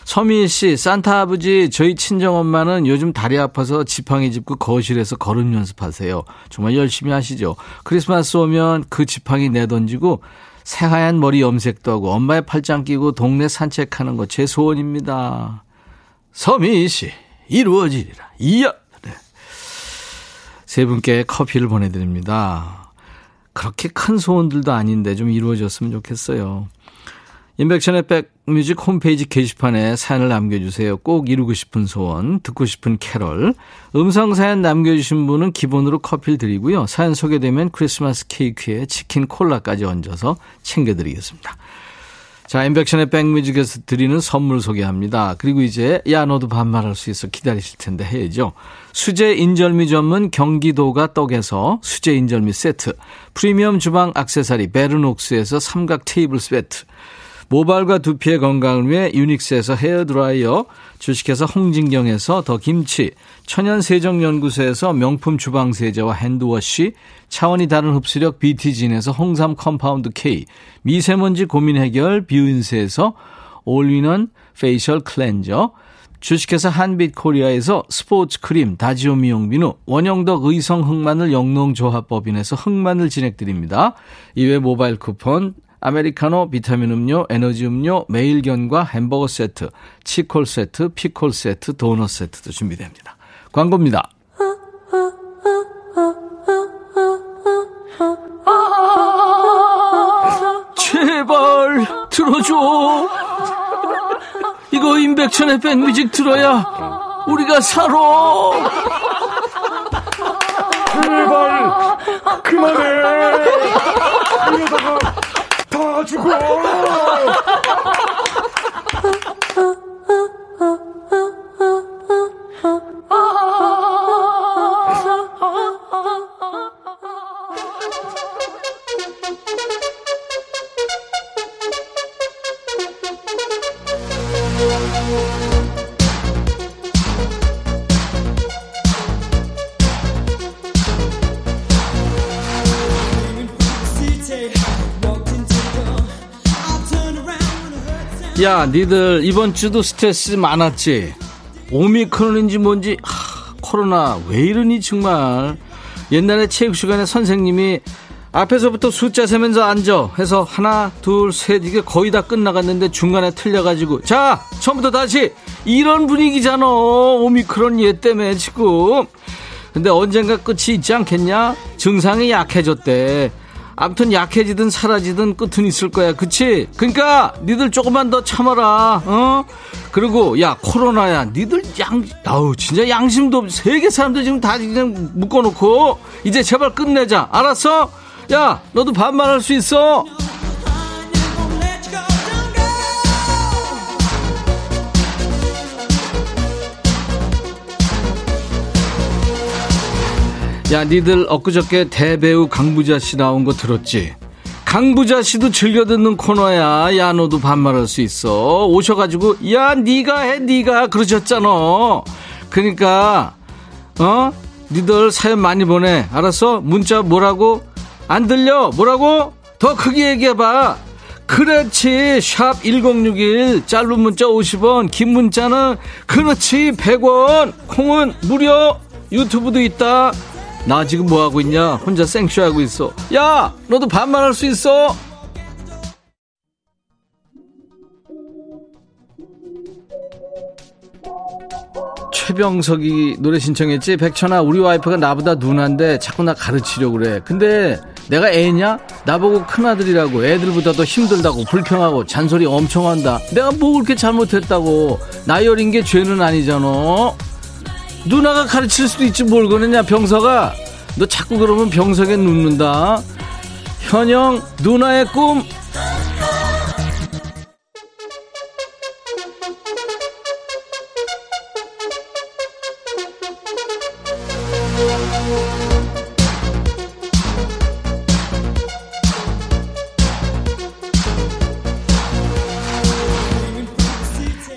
서미희 씨, 산타 아버지, 저희 친정 엄마는 요즘 다리 아파서 지팡이 짚고 거실에서 걸음 연습하세요. 정말 열심히 하시죠. 크리스마스 오면 그 지팡이 내던지고 새하얀 머리 염색도 하고 엄마의 팔짱 끼고 동네 산책하는 거 제 소원입니다. 서미희 씨, 이루어지리라. 이야! 네. 세 분께 커피를 보내드립니다. 그렇게 큰 소원들도 아닌데 좀 이루어졌으면 좋겠어요. 인백션의 백뮤직 홈페이지 게시판에 사연을 남겨주세요. 꼭 이루고 싶은 소원, 듣고 싶은 캐럴. 음성 사연 남겨주신 분은 기본으로 커피를 드리고요. 사연 소개되면 크리스마스 케이크에 치킨 콜라까지 얹어서 챙겨드리겠습니다. 자, 임백천의 백뮤직에서 드리는 선물 소개합니다. 그리고 이제 야 너도 반말할 수 있어 기다리실 텐데 해야죠. 수제 인절미 전문 경기도가 떡에서 수제 인절미 세트, 프리미엄 주방 악세사리 베르녹스에서 삼각 테이블 세트, 모발과 두피의 건강을 위해 유닉스에서 헤어드라이어, 주식회사 홍진경에서 더 김치, 천연세정연구소에서 명품 주방세제와 hand wash, 차원이 다른 흡수력 BT진에서 홍삼 compound K, 미세먼지 고민 해결 뷰인스에서 all-in-one facial cleanser, 주식회사 한빛코리아에서 스포츠 크림 다지오 미용비누, 원형덕 의성 흑마늘 영농조합법인에서 흑마늘 진액 드립니다. 이외 모바일 쿠폰, 아메리카노, 비타민 음료, 에너지 음료, 매일견과 햄버거 세트, 치콜 세트, 피콜 세트, 도넛 세트도 준비됩니다. 광고입니다. 제발 들어줘. 이거 임백천의 백뮤직 들어야 우리가 살아. 제발 그만해. 다 죽어. 야, 니들 이번 주도 스트레스 많았지? 오미크론인지 뭔지 하, 코로나 왜 이러니 정말. 옛날에 체육 시간에 선생님이 앞에서부터 숫자 세면서 앉아 해서 하나 둘 셋 이게 거의 다 끝나갔는데 중간에 틀려가지고. 자 처음부터 다시. 이런 분위기잖아 오미크론 얘 때문에 지금. 근데 언젠가 끝이 있지 않겠냐? 증상이 약해졌대 아무튼 약해지든 사라지든 끝은 있을 거야. 그치? 그러니까 니들 조금만 더 참아라. 어? 그리고 야 코로나야. 니들 양 아우 진짜 양심도 없 세계 사람들 지금 다 그냥 묶어놓고 이제 제발 끝내자. 알았어? 야 너도 반말할 수 있어 야, 니들 엊그저께 대배우 강부자 씨 나온 거 들었지? 강부자 씨도 즐겨 듣는 코너야. 야, 너도 반말할 수 있어. 오셔가지고, 야, 니가 해, 니가 그러셨잖아. 그러니까, 어? 니들 사연 많이 보내. 알았어? 문자 뭐라고? 안 들려? 뭐라고? 더 크게 얘기해봐. 그렇지. 샵 1061. 짧은 문자 50원. 긴 문자는, 그렇지. 100원. 콩은 무료. 유튜브도 있다. 나 지금 뭐 하고 있냐? 혼자 생쇼 하고 있어. 야, 너도 반말할 수 있어? 최병석이 노래 신청했지. 백천아, 우리 와이프가 나보다 누나인데 자꾸 나 가르치려고 그래. 근데 내가 애냐? 나보고 큰아들이라고 애들보다 더 힘들다고 불평하고 잔소리 엄청 한다. 내가 뭐 그렇게 잘못했다고. 나이 어린 게 죄는 아니잖아. 누나가 가르칠 수도 있지 뭘 그러냐. 병석아 너 자꾸 그러면 병석에 눕는다. 현영 누나의 꿈.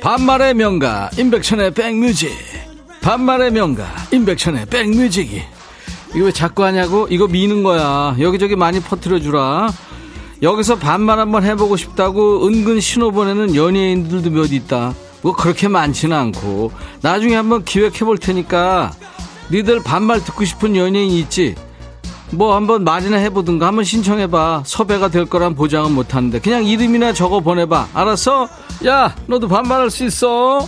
반말의 명가 임백천의 백뮤직 반말의 명가 임백천의 백뮤직이. 이거 왜 자꾸 하냐고? 이거 미는 거야. 여기저기 많이 퍼뜨려 주라. 여기서 반말 한번 해보고 싶다고 은근 신호 보내는 연예인들도 몇 있다. 뭐 그렇게 많지는 않고. 나중에 한번 기획해 볼 테니까 니들 반말 듣고 싶은 연예인 있지? 뭐 한번 말이나 해보든가 한번 신청해봐. 섭외가 될 거란 보장은 못하는데. 그냥 이름이나 적어 보내봐. 알았어? 야 너도 반말할 수 있어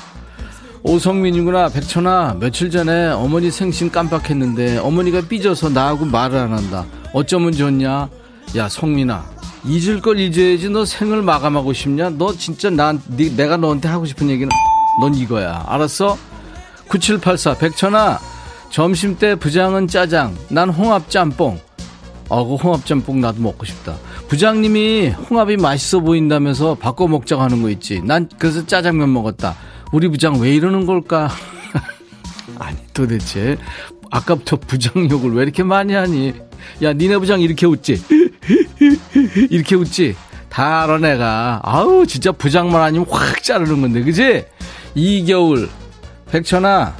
오성민이구나 백천아 며칠 전에 어머니 생신 깜빡했는데 어머니가 삐져서 나하고 말을 안 한다. 어쩌면 좋냐? 야 성민아 잊을 걸 잊어야지 너 생을 마감하고 싶냐? 너 진짜 난 네, 내가 너한테 하고 싶은 얘기는 넌 이거야. 알았어? 9784 백천아 점심때 부장은 짜장 난 홍합 짬뽕. 어그 홍합 짬뽕 나도 먹고 싶다. 부장님이 홍합이 맛있어 보인다면서 바꿔 먹자고 하는 거 있지. 난 그래서 짜장면 먹었다 우리 부장 왜 이러는 걸까? 아니 도대체 아까부터 부장 욕을 왜 이렇게 많이 하니? 야 니네 부장 이렇게 웃지? 이렇게 웃지? 다 알아 내가. 아우 진짜 부장만 아니면 확 자르는 건데 그지? 이 겨울 백천아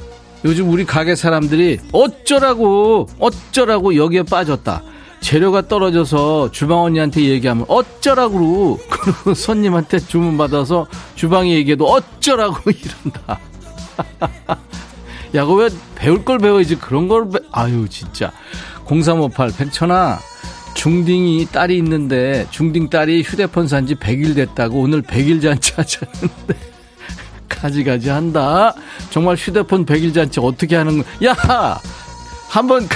요즘 우리 가게 사람들이 어쩌라고 어쩌라고 여기에 빠졌다. 재료가 떨어져서 주방 언니한테 얘기하면 어쩌라고 그러고 손님한테 주문 받아서 주방에 얘기해도 어쩌라고 이런다. 야, 그왜 배울 걸 배워야지 그런 걸 배... 아유 진짜 0358 백천아 중딩이 딸이 있는데 중딩 딸이 휴대폰 산 지 100일 됐다고 오늘 100일 잔치 하자는데 가지가지 한다. 정말 휴대폰 100일 잔치 어떻게 하는 거? 야, 한번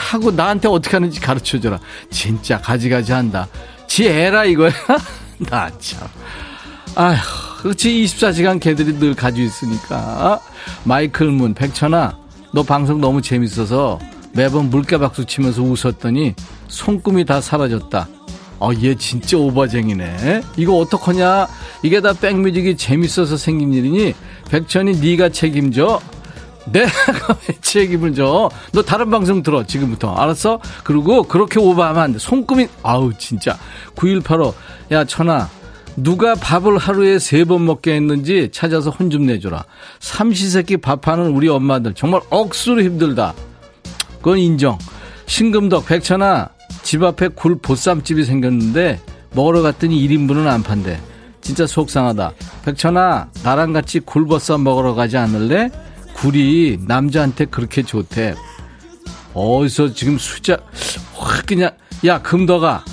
하고 나한테 어떻게 하는지 가르쳐 줘라. 진짜 가지가지 한다. 지 애라 이거야. 나 참. 아휴, 그렇지 24시간 걔들이 늘 가지고 있으니까. 마이클 문 백천아, 너 방송 너무 재밌어서 매번 물개박수 치면서 웃었더니 손금이 다 사라졌다. 어, 얘 진짜 오바쟁이네. 이거 어떡하냐? 이게 다 백뮤직이 재밌어서 생긴 일이니 백천이 네가 책임져. 내가 왜 책임을 져? 너 다른 방송 들어 지금부터 알았어? 그리고 그렇게 오버하면 안 돼. 손금이 아우 진짜 9185. 야 천아 누가 밥을 하루에 세 번 먹게 했는지 찾아서 혼 좀 내줘라. 삼시세끼 밥하는 우리 엄마들 정말 억수로 힘들다. 그건 인정. 신금덕 백천아 집 앞에 굴 보쌈집이 생겼는데 먹으러 갔더니 1인분은 안 판대. 진짜 속상하다. 백천아, 나랑 같이 굴보쌈 먹으러 가지 않을래? 굴이 남자한테 그렇게 좋대. 어디서 지금 수자, 확 그냥, 야, 금더가.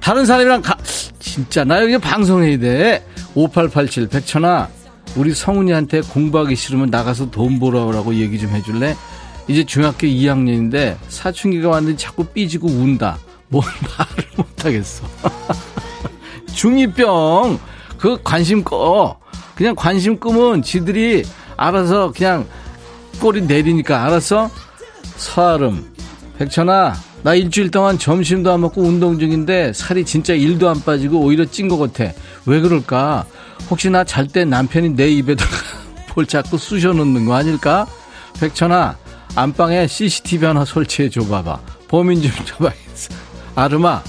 다른 사람이랑 가, 진짜, 나 여기 방송해야 돼. 5887, 백천아, 우리 성훈이한테 공부하기 싫으면 나가서 돈 벌어라고 얘기 좀 해줄래? 이제 중학교 2학년인데 사춘기가 왔는데 자꾸 삐지고 운다. 뭔 말을 못하겠어. 중2병, 그 관심 꺼. 그냥 관심 끄면 지들이 알아서 그냥 꼬리 내리니까 알았어? 서아름, 백천아, 나 일주일 동안 점심도 안 먹고 운동 중인데 살이 진짜 1도 안 빠지고 오히려 찐 것 같아. 왜 그럴까? 혹시 나 잘 때 남편이 내 입에다가 볼 자꾸 쑤셔 넣는 거 아닐까? 백천아, 안방에 CCTV 하나 설치해 줘봐봐. 범인 좀 잡아야겠어. 아르마,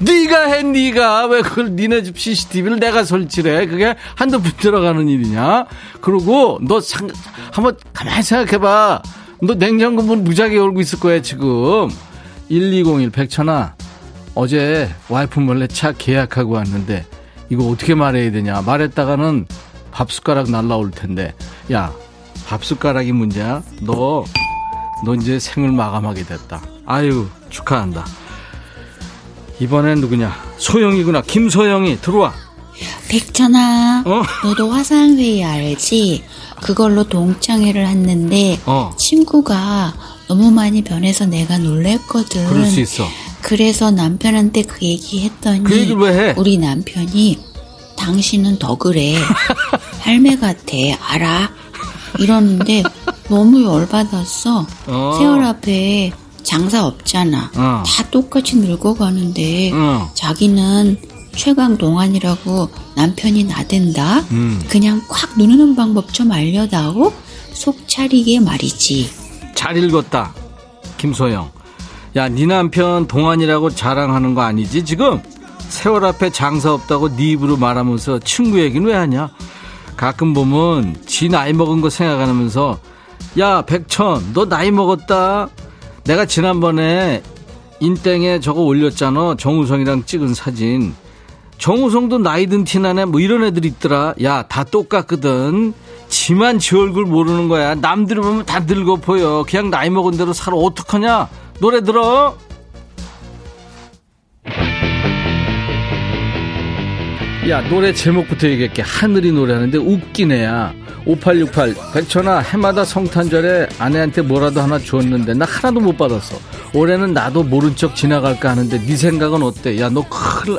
네가 해, 네가 왜 그걸 니네 집 CCTV를 내가 설치래? 그게 한두 푼 들어가는 일이냐? 그리고 너 상, 한번 가만히 생각해봐. 너 냉장고 문 무작위 열고 있을 거야 지금. 1201 백천아, 어제 와이프 몰래 차 계약하고 왔는데 이거 어떻게 말해야 되냐? 말했다가는 밥 숟가락 날라올 텐데. 야, 밥 숟가락이 문제야? 너, 너 이제 생을 마감하게 됐다. 아유, 축하한다. 이번엔 누구냐? 소영이구나. 김소영이 들어와. 백천아, 어? 너도 화상회의 알지? 그걸로 동창회를 했는데 어. 친구가 너무 많이 변해서 내가 놀랬거든. 그럴 수 있어. 그래서 남편한테 그 얘기 했더니 그 얘기를 왜 해? 우리 남편이 당신은 더 그래. 할매 같아. 알아? 이러는데 너무 열받았어. 어. 세월 앞에 장사 없잖아. 어. 다 똑같이 늙어가는데 어. 자기는 최강 동안이라고 남편이 나댄다. 음. 그냥 콱 누르는 방법 좀 알려다오. 속 차리게 말이지. 잘 읽었다. 김소영. 야, 네 남편 동안이라고 자랑하는 거 아니지 지금? 세월 앞에 장사 없다고 네 입으로 말하면서 친구 얘기는 왜 하냐? 가끔 보면 지 나이 먹은 거 생각하면서 야 백천 너 나이 먹었다 내가 지난번에 인땡에 저거 올렸잖아. 정우성이랑 찍은 사진. 정우성도 나이 든 티나네. 뭐 이런 애들 있더라. 야, 다 똑같거든. 지만 지 얼굴 모르는 거야. 남들 보면 다 늙어 보여. 그냥 나이 먹은 대로 살아. 어떡하냐? 노래 들어. 야, 노래 제목부터 얘기할게. 하늘이 노래하는데 웃긴 애야. 5868 백천아 해마다 성탄절에 아내한테 뭐라도 하나 줬는데 나 하나도 못 받았어. 올해는 나도 모른 척 지나갈까 하는데 네 생각은 어때? 야 너 큰일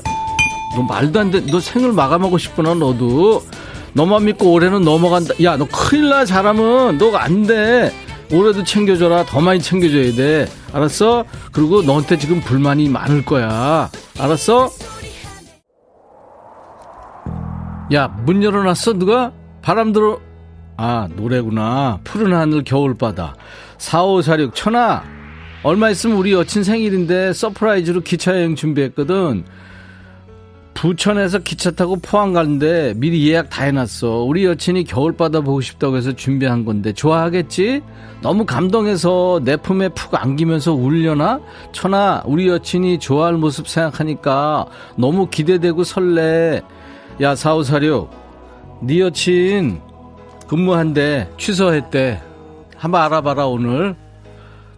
너 말도 안 돼. 너 생을 마감하고 싶구나 너도. 너만 믿고 올해는 넘어간다. 야 너 큰일 나 잘하면. 너 안돼. 올해도 챙겨줘라. 더 많이 챙겨줘야 돼. 알았어? 그리고 너한테 지금 불만이 많을 거야. 알았어 야 문 열어놨어 누가 바람 들어 아, 노래구나. 푸른 하늘 겨울바다. 4546 천하. 얼마 있으면 우리 여친 생일인데 surprise로 기차 여행 준비했거든. 부천에서 기차 타고 포항 가는데 미리 예약 다 해놨어. 우리 여친이 겨울바다 보고 싶다고 해서 준비한 건데 좋아하겠지? 너무 감동해서 내 품에 푹 안기면서 울려나? 천아, 우리 여친이 좋아할 모습 생각하니까 너무 기대되고 설레. 야, 사오사료. 네 여친 근무한대. 취소했대. 한번 알아봐라, 오늘.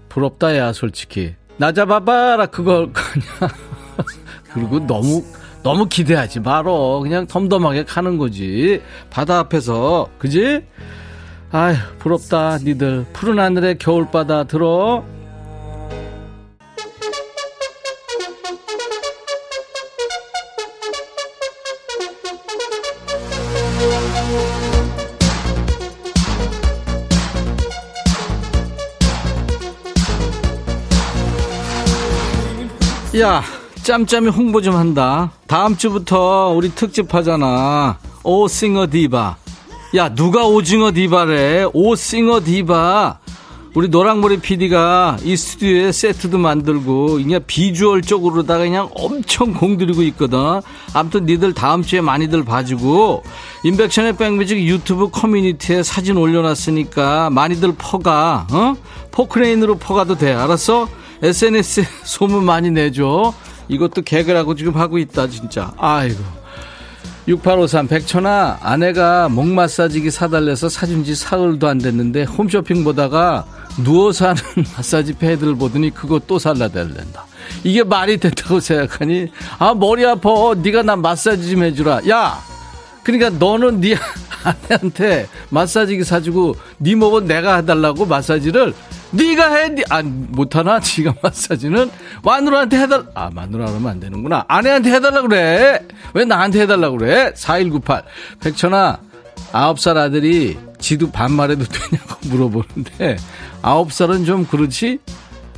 부럽다, 야, 솔직히. 나 잡아봐라, 그걸 거냐. 그리고 너무 너무 기대하지 말어. 그냥 덤덤하게 가는 거지. 바다 앞에서. 그지? 아휴, 부럽다, 니들. 푸른 하늘에 겨울바다 들어. 야, 짬짬이 홍보 좀 한다. 다음 주부터 우리 특집 하잖아. 오 싱어 디바. 야, 누가 오징어 디바래? 오 singer 디바. 우리 노랑머리 PD가 이 스튜디오에 세트도 만들고 그냥 비주얼 쪽으로다가 그냥 엄청 공들이고 있거든. 아무튼 니들 다음 주에 많이들 봐주고 임백천의 백뮤직 유튜브 커뮤니티에 사진 올려놨으니까 많이들 퍼가. 어? 포크레인으로 퍼가도 돼. 알았어? SNS에 소문 많이 내줘. 이것도 개그라고 지금 하고 있다 진짜. 아이고. 6853 백천아 아내가 목 마사지기 사달래서 사준 지 사흘도 안 됐는데 홈쇼핑 보다가 누워서 하는 마사지 패드를 보더니 그거 또 살라 달랜다. 이게 말이 됐다고 생각하니 아 머리 아파. 네가 나 마사지 좀 해주라. 야! 그러니까 너는 네 아내한테 마사지기 사주고 네 몸은 내가 해달라고 마사지를 네가 해, 네, 아, 못하나? 지가 마사지는 마누라한테 해달, 아, 마누라 하면 안 되는구나. 아내한테 해달라 그래. 왜 나한테 해달라 그래? 4198. 백천아, 아홉 살 아들이 지도 반말해도 되냐고 물어보는데, 아홉 살은 좀 그렇지?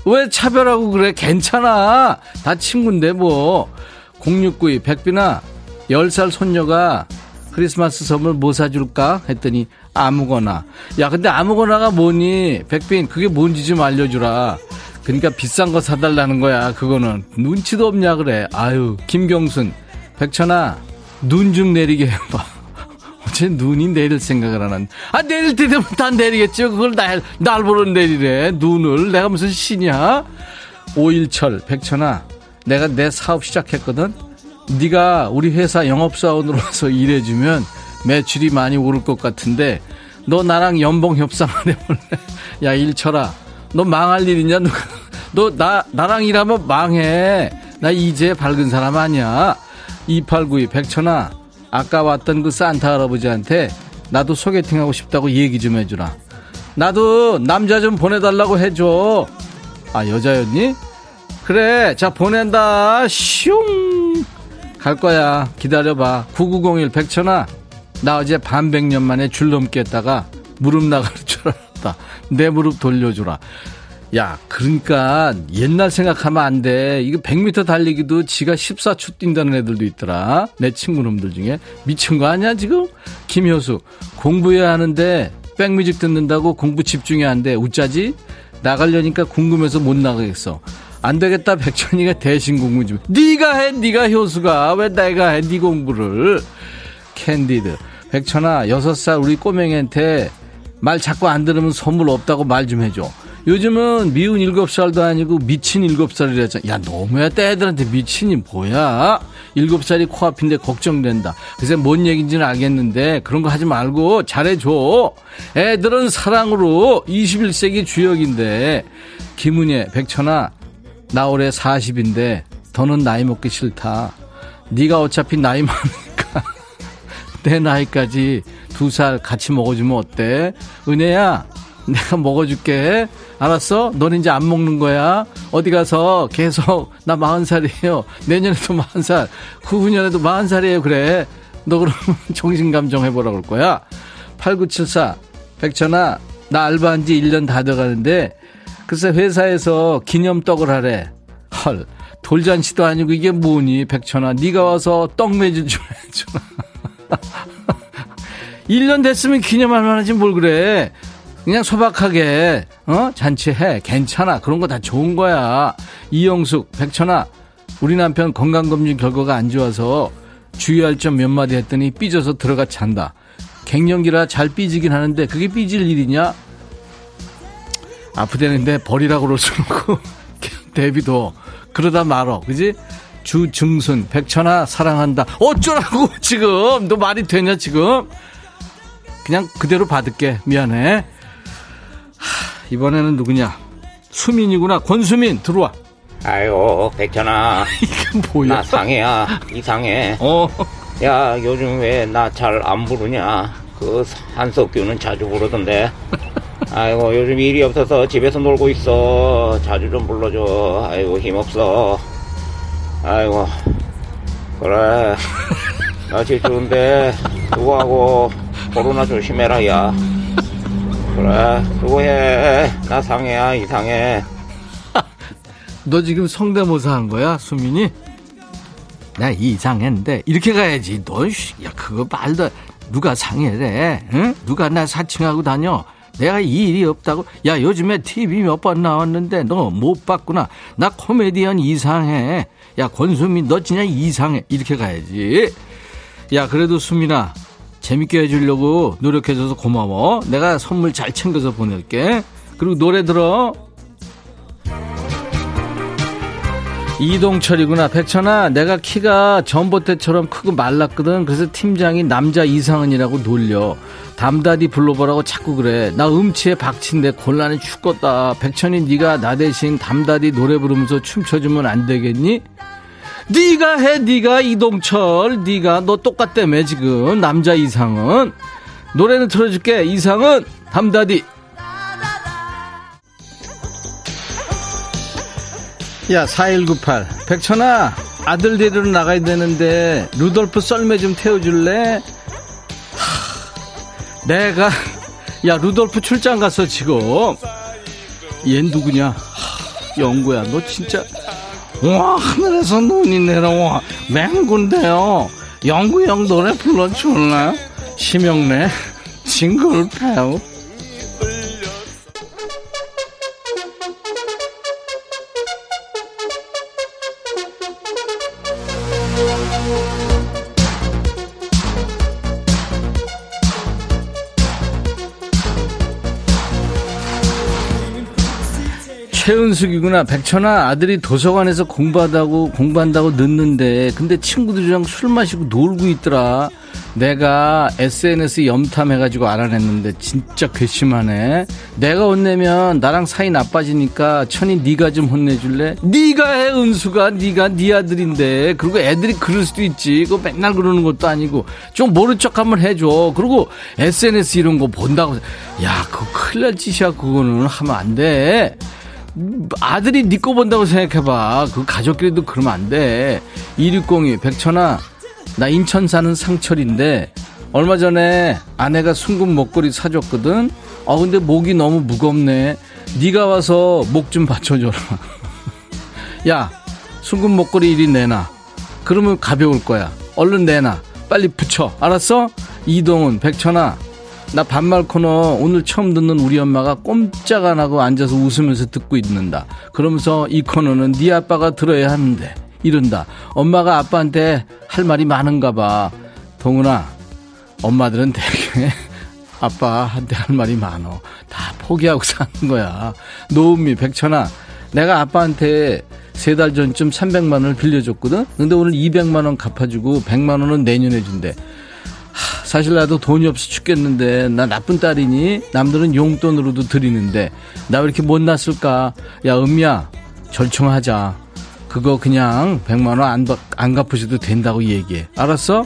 왜 차별하고 그래? 괜찮아. 다 친구인데 뭐. 0692, 백빈아, 10살 손녀가 크리스마스 선물 뭐 사줄까? 했더니 아무거나. 야, 근데 아무거나가 뭐니? 백빈, 그게 뭔지 좀 알려주라. 그러니까 비싼 거 사달라는 거야, 그거는. 눈치도 없냐, 그래. 아유, 김경순. 백천아, 눈 좀 내리게 해봐. 어째 눈이 내릴 생각을 하는. 아, 내릴 때 되면 다 내리겠죠. 그걸 날, 날 보러 내리래. 눈을. 내가 무슨 신이야? 오일철, 백천아, 내가 내 사업 시작했거든? 네가 우리 회사 영업사원으로서 일해주면 매출이 많이 오를 것 같은데 너 나랑 연봉 협상 안 해볼래? 야 일철아 너 망할 일이냐? 너나 나랑 일하면 망해. 나 이제 밝은 사람 아니야. 2892 백천아 아까 왔던 그 산타 할아버지한테 나도 소개팅하고 싶다고 얘기 좀 해주라. 나도 남자 좀 보내달라고 해줘. 아 여자였니? 그래 자 보낸다. 슝. 갈 거야. 기다려봐. 9901 백천아 나 어제 반백년 만에 줄넘기 했다가 무릎 나갈 줄 알았다. 내 무릎 돌려주라. 야, 그러니까 옛날 생각하면 안 돼. 이거 100m 달리기도 지가 14초 뛴다는 애들도 있더라. 내 친구 놈들 중에. 미친 거 아니야, 지금? 김효수, 공부해야 하는데 백뮤직 듣는다고 공부 안 돼. 웃자지? 나가려니까 궁금해서 못 나가겠어. 안 되겠다, 백천이가 대신 공부 좀. 네가 해, 네가 효수가. 왜 내가 해, 네 공부를. 캔디드. 백천아, 여섯 살 우리 꼬맹이한테 말 자꾸 안 들으면 선물 없다고 말 좀 해줘. 요즘은 미운 일곱 살도 아니고 미친 일곱 살이라잖아. 야, 너무야. 애들한테 미친이 뭐야? 일곱 살이 코앞인데 걱정된다. 그래서 뭔 얘기인지는 알겠는데 그런 거 하지 말고 잘해줘. 애들은 사랑으로 21세기 주역인데. 김은혜, 백천아, 나 올해 40인데 더는 나이 먹기 싫다. 네가 어차피 나이 많으니까 내 나이까지 두 살 같이 먹어주면 어때? 은혜야, 내가 먹어줄게. 알았어? 넌 이제 안 먹는 거야. 어디 가서 계속 나 마흔 살이에요. 내년에도 마흔 살, 후후년에도 마흔 살이에요. 그래. 너 그럼 정신감정 해보라 그럴 거야. 8974 백천아 나 알바한 지 1년 다 돼가는데 글쎄 회사에서 기념떡을 하래. 헐 돌잔치도 아니고 이게 뭐니 백천아 네가 와서 떡 매주 줘야죠. 1년 됐으면 기념할 만하지 뭘 그래. 그냥 소박하게 어 잔치해 괜찮아 그런 거 다 좋은 거야 이영숙 백천아 우리 남편 건강검진 결과가 안 좋아서 주의할 점 몇 마디 했더니 삐져서 들어가 잔다. 갱년기라 잘 삐지긴 하는데 그게 삐질 일이냐? 아프대는데 버리라고 그럴 수 없고 데뷔도. 그러다 말어. 그지? 주증순 백천아 사랑한다. 어쩌라고 지금? 너 말이 되냐 지금? 그냥 그대로 받을게. 미안해. 하, 이번에는 누구냐? 수민이구나. 권수민 들어와. 아유 백천아 이게 뭐야? 나 상해야. 이상해. 어. 야 요즘 왜 나 잘 안 부르냐? 그 한석규는 자주 부르던데 아이고 요즘 일이 없어서 집에서 놀고 있어. 자주 좀 불러줘. 아이고 힘없어. 아이고 그래. 나 질투인데 수고하고 코로나 조심해라 야. 그래 수고해. 나 상해야 이상해. 너 지금 성대모사 한 거야 수민이? 나 이상했는데 이렇게 가야지. 너야 그거 말도 누가 상해래? 응? 누가 나 사칭하고 다녀 내가 이 일이 없다고 야 요즘에 TV 몇 번 나왔는데 너 못 봤구나. 나 코미디언 이상해. 야 권수민 너 진짜 이상해. 이렇게 가야지. 야 그래도 수민아 재밌게 해주려고 노력해줘서 고마워. 내가 선물 잘 챙겨서 보낼게. 그리고 노래 들어. 이동철이구나. 백천아, 내가 키가 전봇대처럼 크고 말랐거든. 그래서 팀장이 남자 이상은이라고 놀려. 담다디 불러보라고 자꾸 그래. 나 음치에 박친데 곤란해 죽겠다. 백천이 네가 나 대신 담다디 노래 부르면서 춤춰주면 안 되겠니? 네가 해, 네가 이동철. 네가 너 똑같다며 지금 남자 이상은. 노래는 틀어줄게. 이상은 담다디. 야, 4198. 백천아, 아들 데리러 나가야 되는데, 루돌프 썰매 좀 태워줄래? 하, 내가, 야, 루돌프 출장 갔어, 지금. 얜 누구냐? 하, 영구야, 너 진짜. 와, 하늘에서 눈이 내려와. 맹군데요. 영구 형 노래 불러줄래? 심영래, 징글패우. 최은숙이구나. 백천아, 아들이 도서관에서 공부하다고, 공부한다고 늦는데, 근데 친구들이랑 술 마시고 놀고 있더라. 내가 SNS 염탐해가지고 알아냈는데, 진짜 괘씸하네. 내가 혼내면 나랑 사이 나빠지니까, 천이 네가 좀 혼내줄래? 네가 해, 은수가. 네가 네 아들인데. 그리고 애들이 그럴 수도 있지. 그거 맨날 그러는 것도 아니고. 좀 모른 척 한번 해줘. 그리고 SNS 이런 거 본다고. 야, 그거 큰일 날 짓이야. 그거는 하면 안 돼. 아들이 니꺼 네 본다고 생각해봐. 그 가족끼리도 그러면 안 돼. 2602, 백천아, 나 인천 사는 상철인데, 얼마 전에 아내가 순금 목걸이 사줬거든? 아, 근데 목이 너무 무겁네. 네가 와서 목 좀 받쳐줘라. 야, 순금 목걸이 이리 내놔. 그러면 가벼울 거야. 얼른 내놔. 빨리 붙여. 알았어? 이동훈, 백천아, 나 반말 코너 오늘 처음 듣는 우리 엄마가 꼼짝 안 하고 앉아서 웃으면서 듣고 있는다. 그러면서 이 코너는 네 아빠가 들어야 하는데 이런다. 엄마가 아빠한테 할 말이 많은가 봐. 동훈아, 엄마들은 되게 아빠한테 할 말이 많어. 다 포기하고 사는 거야. 노은미, 백천아, 내가 아빠한테 세 달 전쯤 300만 원을 빌려줬거든? 근데 오늘 200만 원 갚아주고 100만 원은 내년에 준대. 사실 나도 돈이 없어 죽겠는데 나 나쁜 딸이니? 남들은 용돈으로도 드리는데 나 왜 이렇게 못났을까? 야 음미야 절충하자. 그거 그냥 100만 원 안 안 갚으셔도 된다고 얘기해. 알았어?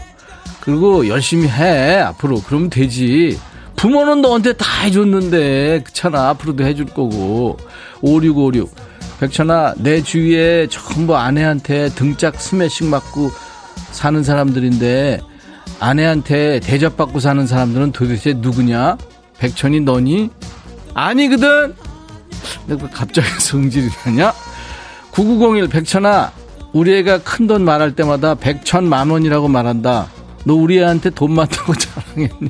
그리고 열심히 해 앞으로. 그러면 되지. 부모는 너한테 다 해줬는데. 그렇잖아 앞으로도 해줄 거고. 5656 백천아 내 주위에 전부 아내한테 등짝 스매싱 맞고 사는 사람들인데 아내한테 대접받고 사는 사람들은 도대체 누구냐? 백천이 너니? 아니거든? 내가 갑자기 성질이 나냐? 9901 백천아, 우리 애가 큰 돈 말할 때마다 백천 만 원이라고 말한다. 너 우리 애한테 돈 많다고 자랑했니?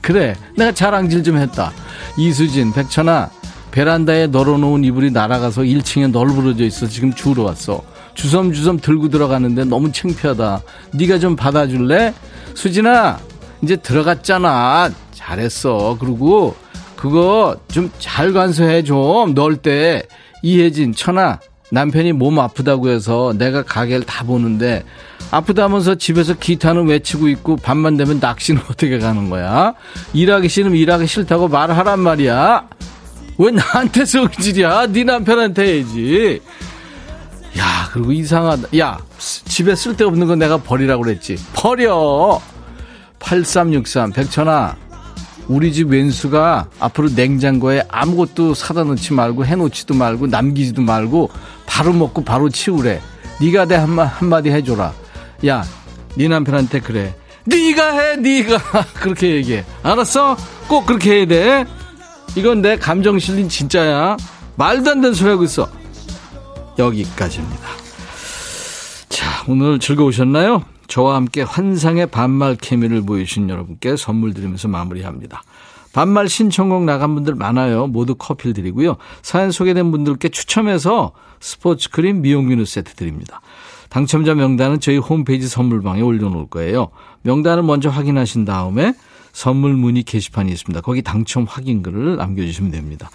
그래, 내가 자랑질 좀 했다. 이수진, 백천아, 베란다에 널어놓은 이불이 날아가서 1층에 널브러져 있어. 지금 주우러 왔어. 주섬주섬 들고 들어가는데 너무 창피하다. 네가 좀 받아줄래? 수진아, 이제 들어갔잖아. 잘했어. 그리고 그거 좀 잘 간수해 좀. 넣을 때 이혜진, 천아, 남편이 몸 아프다고 해서 내가 가게를 다 보는데 아프다면서 집에서 기타는 외치고 있고 밤만 되면 낚시는 어떻게 가는 거야? 일하기 싫으면 일하기 싫다고 말하란 말이야. 왜 나한테 성질이야? 네 남편한테 해야지. 야, 그리고 이상하다. 야, 집에 쓸데없는 거 내가 버리라고 그랬지. 버려! 8363, 백천아. 우리 집 왼수가 앞으로 냉장고에 아무것도 사다 놓지 말고 해놓지도 말고 남기지도 말고 바로 먹고 바로 치우래. 네가 내 한마, 한마디 해줘라. 야, 네 남편한테 그래. 네가 해, 네가 그렇게 얘기해. 알았어? 꼭 그렇게 해야 돼. 이건 내 감정 실린 진짜야. 말도 안 되는 소리 하고 있어. 여기까지입니다. 자, 오늘 즐거우셨나요? 저와 함께 환상의 반말 케미를 보여주신 여러분께 선물 드리면서 마무리합니다. 반말 신청곡 나간 분들 많아요. 모두 커피를 드리고요. 사연 소개된 분들께 추첨해서 스포츠 크림 미용 비누 세트 드립니다. 당첨자 명단은 저희 홈페이지 선물방에 올려놓을 거예요. 명단을 먼저 확인하신 다음에 선물 문의 게시판이 있습니다. 거기 당첨 확인글을 남겨주시면 됩니다.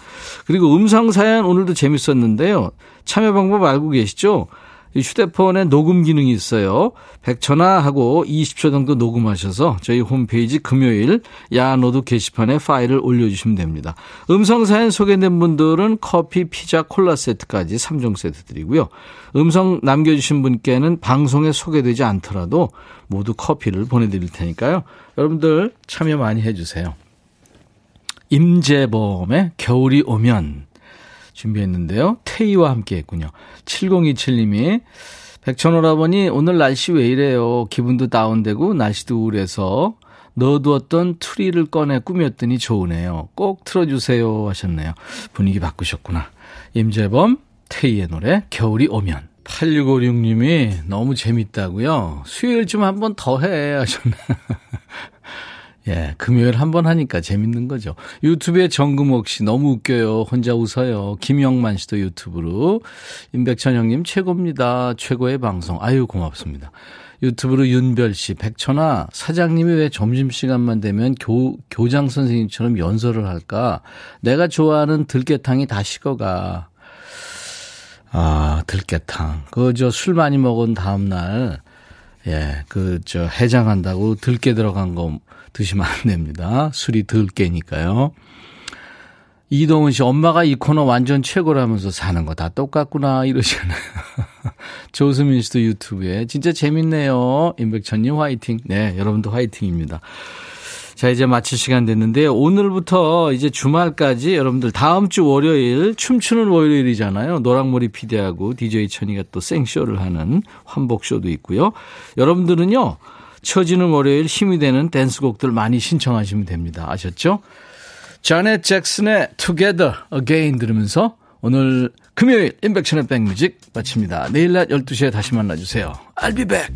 그리고 음성 사연 오늘도 재밌었는데요. 참여 방법 알고 계시죠? 휴대폰에 녹음 기능이 있어요. 100초나 하고 20초 정도 녹음하셔서 저희 홈페이지 금요일 야노드 게시판에 파일을 올려주시면 됩니다. 음성사연 소개된 분들은 커피, 피자, 콜라 세트까지 3종 세트 드리고요. 음성 남겨주신 분께는 방송에 소개되지 않더라도 모두 커피를 보내드릴 테니까요. 여러분들 참여 많이 해주세요. 임재범의 겨울이 오면 준비했는데요. 테이와 함께 했군요. 7027님이 백천오라버니 오늘 날씨 왜 이래요. 기분도 다운되고 날씨도 우울해서 넣어두었던 트리를 꺼내 꾸몄더니 좋으네요. 꼭 틀어주세요 하셨네요. 분위기 바꾸셨구나. 임재범 테이의 노래 겨울이 오면 8656님이 너무 재밌다고요. 수요일 좀 한 번 더 해 하셨네요. 예, 금요일 한 번 하니까 재밌는 거죠. 유튜브에 정금옥 씨 너무 웃겨요. 혼자 웃어요. 김영만 씨도 유튜브로. 임백천 형님 최고입니다. 최고의 방송. 아유, 고맙습니다. 유튜브로 윤별 씨, 백천아, 사장님이 왜 점심 시간만 되면 교, 교장 선생님처럼 연설을 할까? 내가 좋아하는 들깨탕이 다 식어가. 아, 들깨탕. 그, 저, 술 많이 먹은 다음날, 예, 그, 저, 해장한다고 들깨 들어간 거 드시면 안 됩니다. 술이 덜 깨니까요. 이동훈 씨, 엄마가 이 코너 완전 최고라면서 사는 거 다 똑같구나, 이러시잖아요. 조수민 씨도 유튜브에. 진짜 재밌네요. 임백천님 화이팅. 네, 여러분도 화이팅입니다. 자, 이제 마칠 시간 됐는데요. 오늘부터 이제 주말까지 여러분들 다음 주 월요일, 춤추는 월요일이잖아요. 노랑머리 피디하고 DJ 천이가 또 생쇼를 하는 환복쇼도 있고요. 여러분들은요, 처지는 월요일 힘이 되는 댄스곡들 많이 신청하시면 됩니다. 아셨죠? 자넷 잭슨의 Together Again 들으면서 오늘 금요일 인백션의 백뮤직 마칩니다. 내일 낮 12시에 다시 만나주세요. I'll be back.